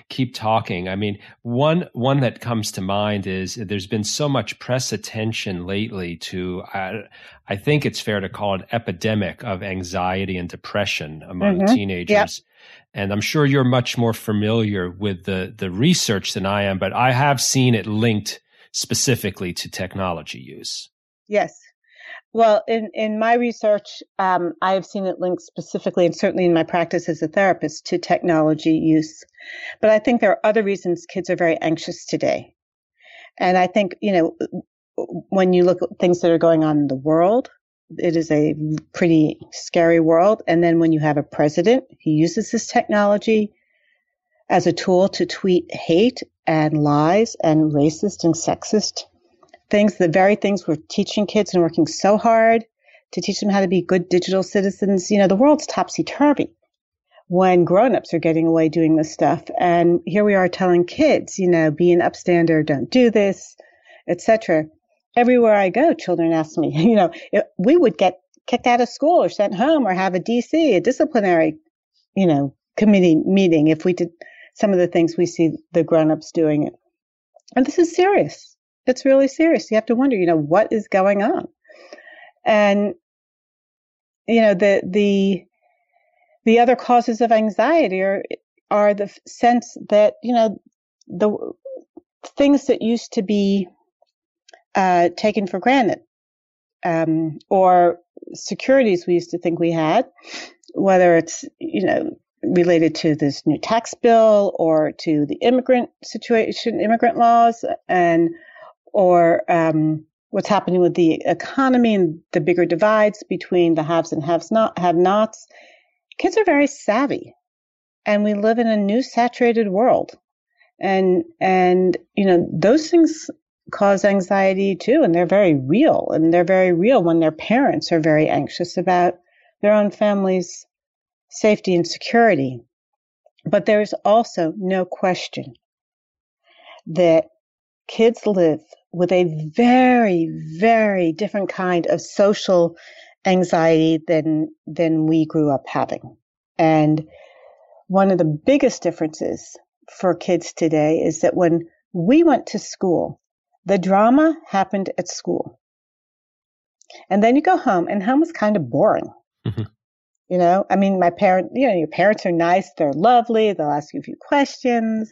keep talking. I mean, one one that comes to mind is there's been so much press attention lately to uh, I think it's fair to call it epidemic of anxiety and depression among mm-hmm. teenagers. Yep. And I'm sure you're much more familiar with the the research than I am, but I have seen it linked specifically to technology use. Yes, well, in, in my research, um, I have seen it linked specifically, and certainly in my practice as a therapist, to technology use. But I think there are other reasons kids are very anxious today. And I think, you know, when you look at things that are going on in the world, it is a pretty scary world. And then when you have a president who uses this technology as a tool to tweet hate and lies and racist and sexist things, the very things we're teaching kids and working so hard to teach them how to be good digital citizens. You know, the world's topsy turvy when grown-ups are getting away doing this stuff. And here we are telling kids, you know, be an upstander, don't do this, etc. Everywhere I go, children ask me, [LAUGHS] you know, we would get kicked out of school or sent home or have a DC, a disciplinary, you know, committee meeting if we did some of the things we see the grown-ups doing. It, And this is serious it's really serious. You have to wonder, you know, what is going on? And, you know, the, the, the other causes of anxiety are, are the sense that, you know, the things that used to be, uh, taken for granted, um, or securities we used to think we had, whether it's, you know, related to this new tax bill or to the immigrant situation, immigrant laws, and or um, what's happening with the economy and the bigger divides between the haves and haves not have nots. Kids are very savvy. and we live in a new saturated world. And, and, you know, those things cause anxiety too, and they're very real. And they're very real when their parents are very anxious about their own family's safety and security. But there's also no question that kids live with a very, very different kind of social anxiety than, than we grew up having. And one of the biggest differences for kids today is that when we went to school, the drama happened at school. And then you go home, and home is kind of boring. Mm-hmm. You know, I mean, my parent, you know, your parents are nice, they're lovely, they'll ask you a few questions.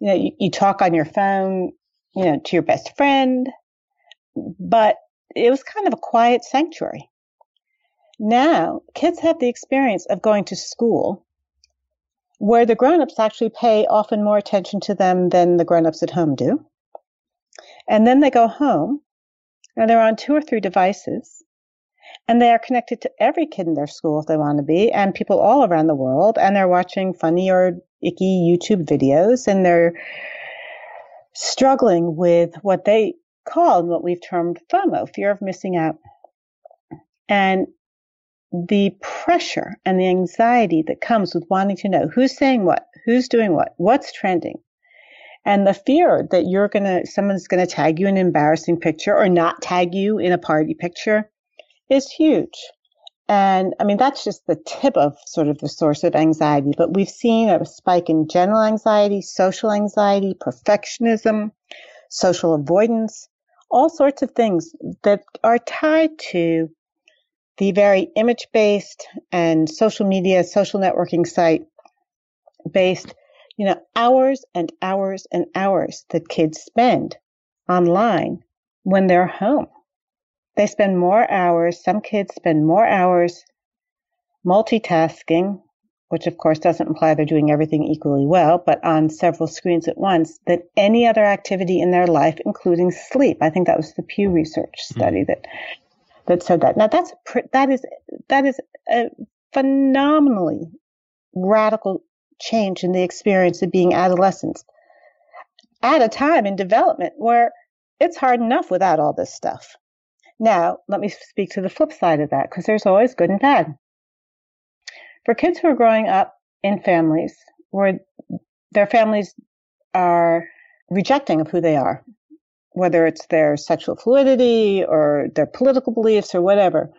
You know, you, you talk on your phone, you know, to your best friend, but it was kind of a quiet sanctuary. Now, kids have the experience of going to school where the grown-ups actually pay often more attention to them than the grown-ups at home do. And then they go home and they're on two or three devices and they are connected to every kid in their school if they want to be and people all around the world and they're watching funny or icky YouTube videos and they're struggling with what they call and what we've termed FOMO, fear of missing out. And the pressure and the anxiety that comes with wanting to know who's saying what, who's doing what, what's trending, and the fear that you're gonna, someone's gonna tag you in an embarrassing picture or not tag you in a party picture is huge. And I mean, that's just the tip of sort of the source of anxiety, but we've seen a spike in general anxiety, social anxiety, perfectionism, social avoidance, all sorts of things that are tied to the very image based and social media, social networking site based, you know, hours and hours and hours that kids spend online when they're home. They spend more hours, some kids spend more hours multitasking, which of course doesn't imply they're doing everything equally well, but on several screens at once, than any other activity in their life, including sleep. I think that was the Pew Research hmm. study mm-hmm. that that said that. Now that's that is that is a phenomenally radical change in the experience of being adolescents at a time in development where it's hard enough without all this stuff. Now, let me speak to the flip side of that because there's always good and bad. For kids who are growing up in families where their families are rejecting of who they are, whether it's their sexual fluidity or their political beliefs or whatever,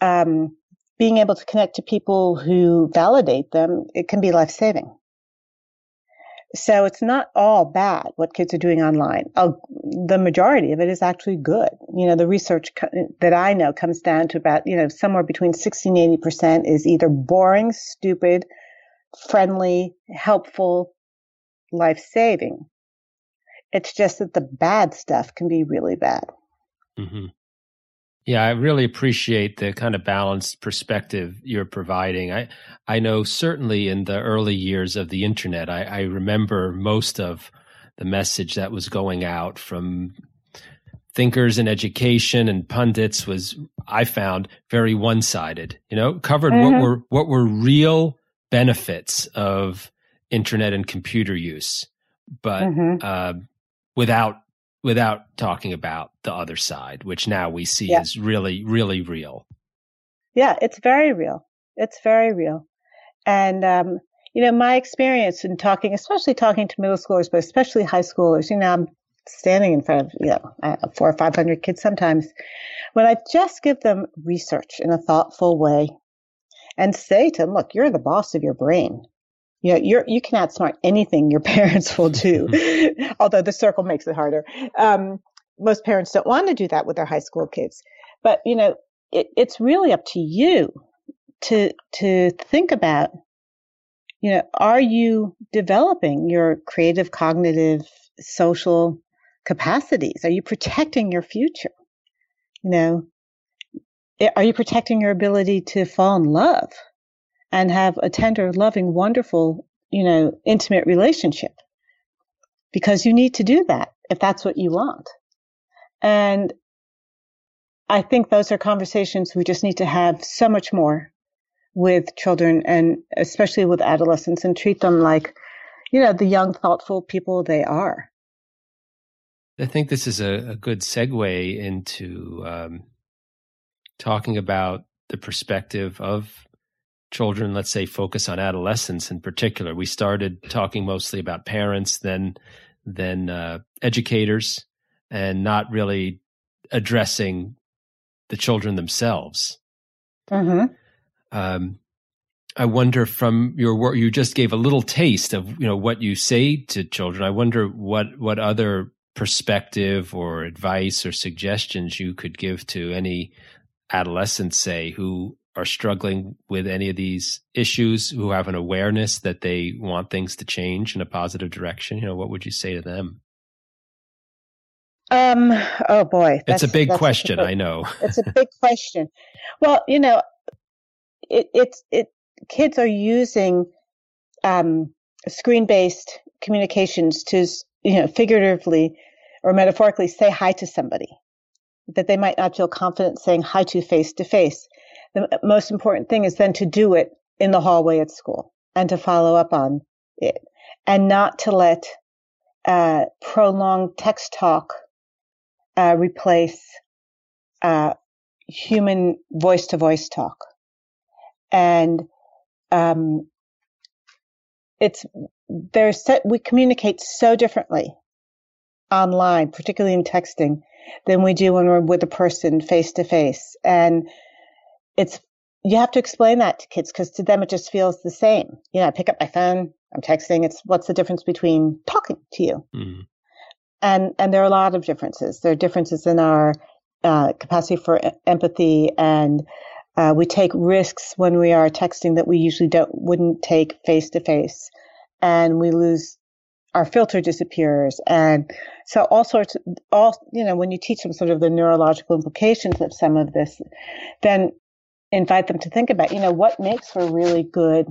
um, being able to connect to people who validate them, it can be life saving. So it's not all bad what kids are doing online. Uh, the majority of it is actually good. You know, the research co- that I know comes down to about, you know, somewhere between 60 and 80% is either boring, stupid, friendly, helpful, life saving. It's just that the bad stuff can be really bad. Mm-hmm. Yeah, I really appreciate the kind of balanced perspective you're providing. I I know certainly in the early years of the internet, I, I remember most of the message that was going out from thinkers in education and pundits was I found very one sided. You know, covered mm-hmm. what were what were real benefits of internet and computer use, but mm-hmm. uh, without without talking about the other side, which now we see yeah. is really, really real. Yeah, it's very real. It's very real. And, um, you know, my experience in talking, especially talking to middle schoolers, but especially high schoolers, you know, I'm standing in front of, you know, four or 500 kids sometimes. When I just give them research in a thoughtful way and say to them, look, you're the boss of your brain. You know, you're, you can outsmart anything your [LAUGHS] parents will do, although the circle makes it harder. Um, most parents don't want to do that with their high school kids. But, you know, it, it's really up to you to, to think about, you know, are you developing your creative, cognitive, social capacities? Are you protecting your future? You know, are you protecting your ability to fall in love? And have a tender, loving, wonderful, you know, intimate relationship. Because you need to do that if that's what you want. And I think those are conversations we just need to have so much more with children and especially with adolescents and treat them like, you know, the young, thoughtful people they are. I think this is a, a good segue into um, talking about the perspective of children, let's say focus on adolescence in particular. We started talking mostly about parents, then then uh, educators, and not really addressing the children themselves. Mm-hmm. Um, I wonder from your work, you just gave a little taste of you know what you say to children. I wonder what what other perspective or advice or suggestions you could give to any adolescent, say, who are struggling with any of these issues, who have an awareness that they want things to change in a positive direction. You know, what would you say to them? Um. Oh boy, it's a big question. A big, I know [LAUGHS] it's a big question. Well, you know, it, it's it. Kids are using um, screen-based communications to, you know, figuratively or metaphorically say hi to somebody that they might not feel confident saying hi to face to face. The most important thing is then to do it in the hallway at school and to follow up on it and not to let uh, prolonged text talk uh, replace uh, human voice to voice talk. And um, it's there's set, we communicate so differently online, particularly in texting, than we do when we're with a person face to face. And it's you have to explain that to kids because to them it just feels the same. You know, I pick up my phone, I'm texting. It's what's the difference between talking to you? Mm and and there are a lot of differences. There are differences in our uh, capacity for empathy, and uh, we take risks when we are texting that we usually don't wouldn't take face to face, and we lose our filter disappears, and so all sorts of all you know when you teach them sort of the neurological implications of some of this, then invite them to think about you know what makes for really good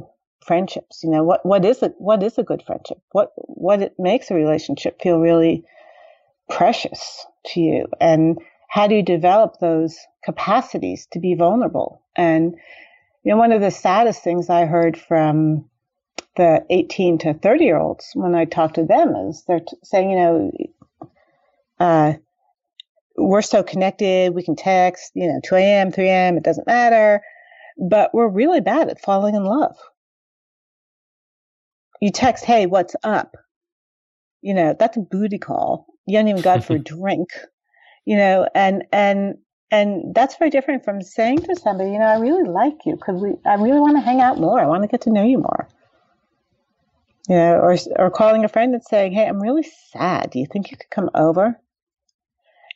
friendships you know what what is it what is a good friendship? What what it makes a relationship feel really precious to you? And how do you develop those capacities to be vulnerable? And you know one of the saddest things i heard from the 18 to 30 year olds when i talk to them is they're t- saying you know uh, we're so connected we can text you know 2 a.m 3 a.m it doesn't matter but we're really bad at falling in love you text hey what's up you know that's a booty call you don't even got for a [LAUGHS] drink, you know, and, and, and that's very different from saying to somebody, you know, I really like you because we, I really want to hang out more. I want to get to know you more. You know, or, or calling a friend and saying, Hey, I'm really sad. Do you think you could come over?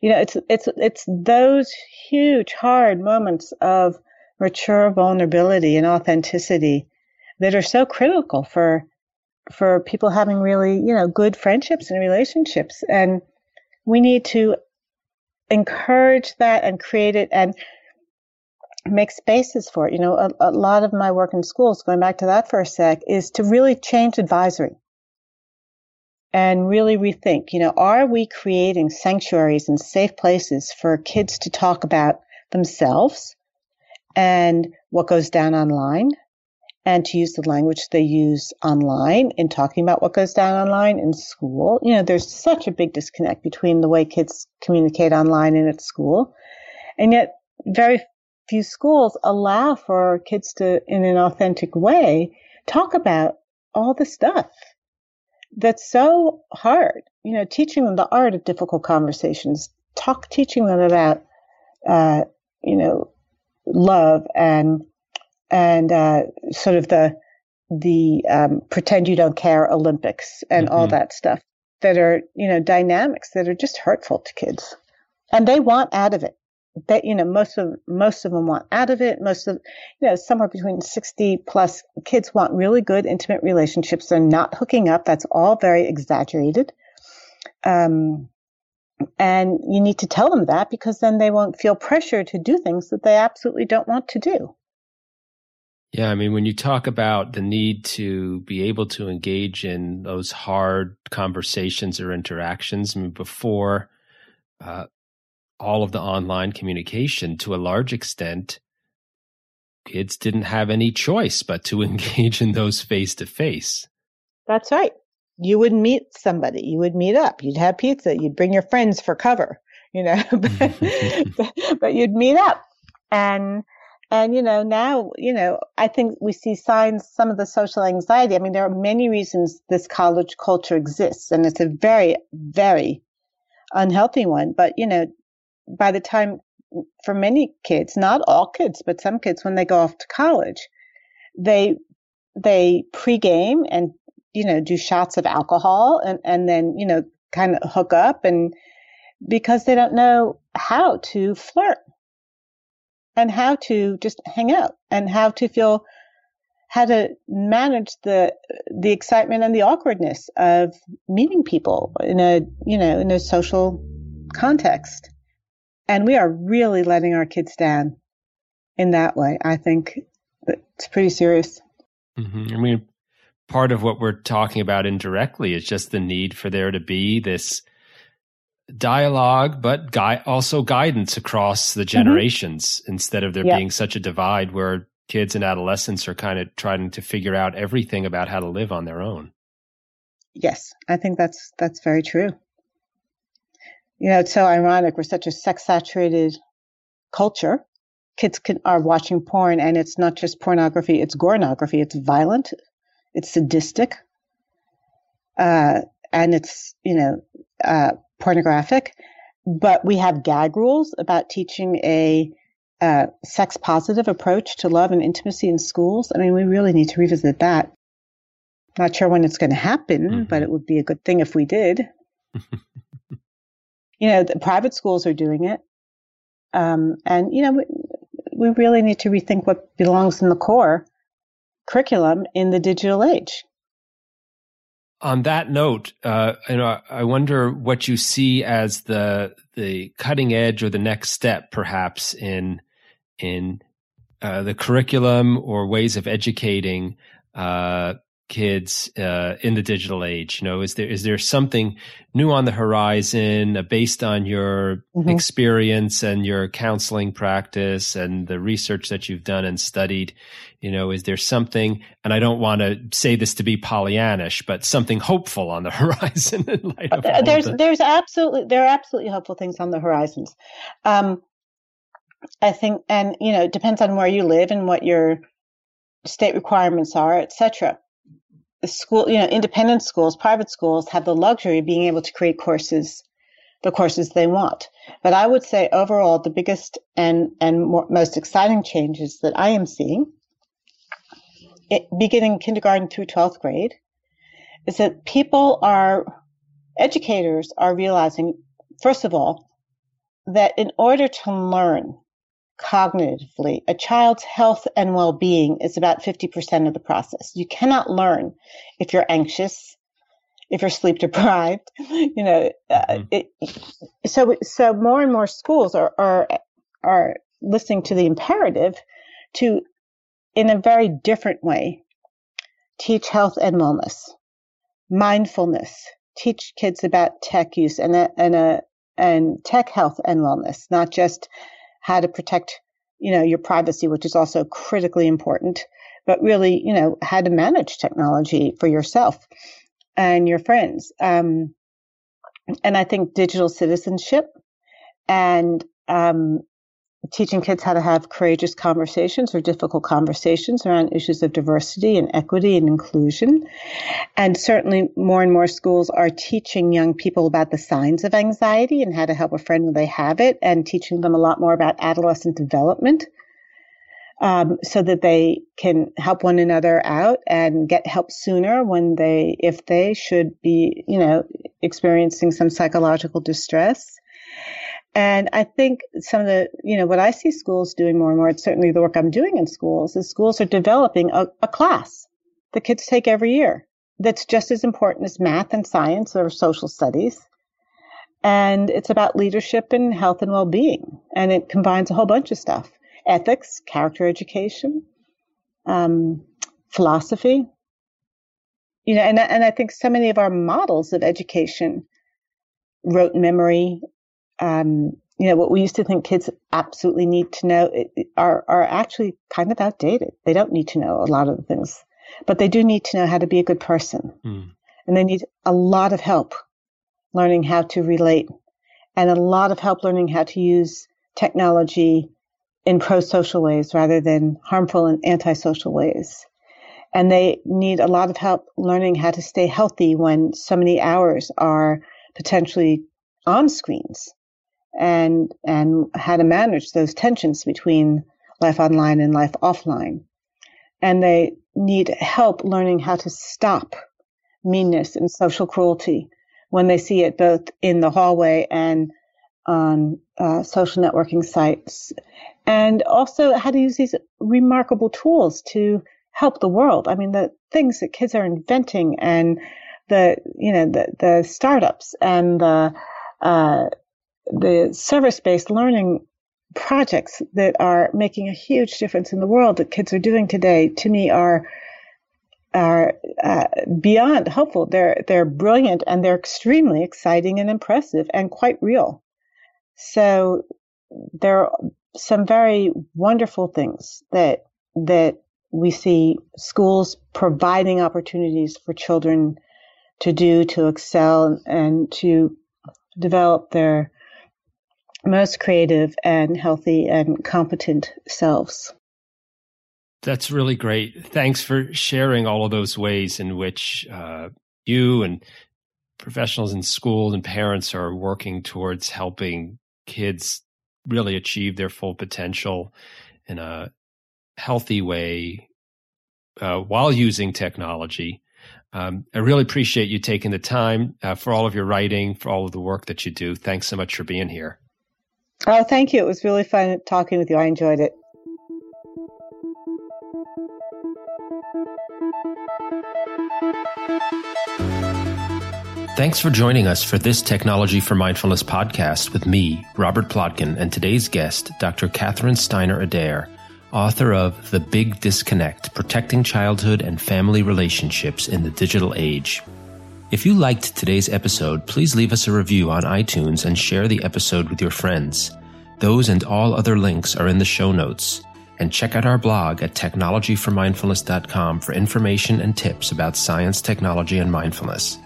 You know, it's, it's, it's those huge, hard moments of mature vulnerability and authenticity that are so critical for for people having really, you know, good friendships and relationships. And we need to encourage that and create it and make spaces for it. You know, a, a lot of my work in schools, going back to that for a sec, is to really change advisory and really rethink, you know, are we creating sanctuaries and safe places for kids to talk about themselves and what goes down online and to use the language they use online in talking about what goes down online in school. You know, there's such a big disconnect between the way kids communicate online and at school. And yet very few schools allow for kids to, in an authentic way, talk about all the stuff that's so hard. You know, teaching them the art of difficult conversations, talk, teaching them about, uh, you know, love and and uh, sort of the the um, pretend you don't care Olympics and mm-hmm. all that stuff that are you know dynamics that are just hurtful to kids, and they want out of it. That you know most of most of them want out of it. Most of you know somewhere between sixty plus kids want really good intimate relationships. They're not hooking up. That's all very exaggerated. Um, and you need to tell them that because then they won't feel pressure to do things that they absolutely don't want to do. Yeah, I mean, when you talk about the need to be able to engage in those hard conversations or interactions, I mean, before uh, all of the online communication, to a large extent, kids didn't have any choice but to [LAUGHS] engage in those face to face. That's right. You would meet somebody, you would meet up, you'd have pizza, you'd bring your friends for cover, you know, [LAUGHS] but, [LAUGHS] but you'd meet up. And and, you know, now, you know, I think we see signs, some of the social anxiety. I mean, there are many reasons this college culture exists, and it's a very, very unhealthy one. But, you know, by the time, for many kids, not all kids, but some kids, when they go off to college, they, they pregame and, you know, do shots of alcohol and, and then, you know, kind of hook up and because they don't know how to flirt and how to just hang out and how to feel how to manage the the excitement and the awkwardness of meeting people in a you know in a social context and we are really letting our kids down in that way i think it's pretty serious mm-hmm. i mean part of what we're talking about indirectly is just the need for there to be this dialogue, but gui- also guidance across the mm-hmm. generations mm-hmm. instead of there yep. being such a divide where kids and adolescents are kind of trying to figure out everything about how to live on their own. Yes, I think that's that's very true. You know, it's so ironic. We're such a sex saturated culture. Kids can, are watching porn, and it's not just pornography; it's pornography. It's violent, it's sadistic, uh, and it's you know uh, pornographic, but we have gag rules about teaching a uh, sex positive approach to love and intimacy in schools. I mean, we really need to revisit that. Not sure when it's going to happen, mm-hmm. but it would be a good thing if we did. [LAUGHS] you know, the private schools are doing it. Um, and, you know, we, we really need to rethink what belongs in the core curriculum in the digital age on that note, uh, you know, I wonder what you see as the the cutting edge or the next step, perhaps in in uh, the curriculum or ways of educating uh, kids uh, in the digital age? You know, is there is there something new on the horizon uh, based on your mm-hmm. experience and your counseling practice and the research that you've done and studied? You know, is there something? And I don't want to say this to be Pollyannish, but something hopeful on the [LAUGHS] horizon in light of uh, there's the- there's absolutely there are absolutely hopeful things on the horizons. Um, I think, and you know, it depends on where you live and what your state requirements are, et cetera school, you know, independent schools, private schools have the luxury of being able to create courses, the courses they want. But I would say overall, the biggest and, and more, most exciting changes that I am seeing, it, beginning kindergarten through 12th grade, is that people are, educators are realizing, first of all, that in order to learn, cognitively, a child's health and well being is about 50% of the process. You cannot learn if you're anxious, if you're sleep deprived, [LAUGHS] you know. Uh, mm-hmm. it, so, so more and more schools are, are, are listening to the imperative to, in a very different way, teach health and wellness, mindfulness, teach kids about tech use and a, and a, and tech health and wellness, not just how to protect, you know, your privacy, which is also critically important, but really, you know, how to manage technology for yourself and your friends. Um, and I think digital citizenship and um, teaching kids how to have courageous conversations or difficult conversations around issues of diversity and equity and inclusion. And certainly more and more schools are teaching young people about the signs of anxiety and how to help a friend when they have it and teaching them a lot more about adolescent development. Um, so that they can help one another out and get help sooner when they, if they should be, you know, experiencing some psychological distress. And I think some of the, you know, what I see schools doing more and more, it's certainly the work I'm doing in schools, is schools are developing a, a class the kids take every year that's just as important as math and science or social studies. And it's about leadership and health and well-being. And it combines a whole bunch of stuff. Ethics, character education, um, philosophy. You know, and, and I think so many of our models of education rote memory, um, you know, what we used to think kids absolutely need to know are, are actually kind of outdated. They don't need to know a lot of the things, but they do need to know how to be a good person. Mm. And they need a lot of help learning how to relate and a lot of help learning how to use technology in pro-social ways rather than harmful and antisocial ways. And they need a lot of help learning how to stay healthy when so many hours are potentially on screens and, and how to manage those tensions between life online and life offline. And they need help learning how to stop meanness and social cruelty when they see it both in the hallway and on uh, social networking sites. And also how to use these remarkable tools to help the world. I mean, the things that kids are inventing and the, you know, the, the startups and the, uh, the service-based learning projects that are making a huge difference in the world that kids are doing today to me are are uh, beyond hopeful. They're they're brilliant and they're extremely exciting and impressive and quite real. So there are some very wonderful things that that we see schools providing opportunities for children to do to excel and to develop their most creative and healthy and competent selves. That's really great. Thanks for sharing all of those ways in which uh, you and professionals in schools and parents are working towards helping kids really achieve their full potential in a healthy way uh, while using technology. Um, I really appreciate you taking the time uh, for all of your writing, for all of the work that you do. Thanks so much for being here. Oh, thank you. It was really fun talking with you. I enjoyed it. Thanks for joining us for this Technology for Mindfulness podcast with me, Robert Plotkin, and today's guest, Dr. Catherine Steiner Adair, author of The Big Disconnect Protecting Childhood and Family Relationships in the Digital Age. If you liked today's episode, please leave us a review on iTunes and share the episode with your friends. Those and all other links are in the show notes. And check out our blog at technologyformindfulness.com for information and tips about science, technology, and mindfulness.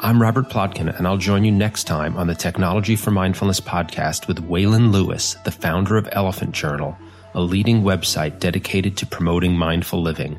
I'm Robert Plotkin, and I'll join you next time on the Technology for Mindfulness podcast with Waylon Lewis, the founder of Elephant Journal, a leading website dedicated to promoting mindful living.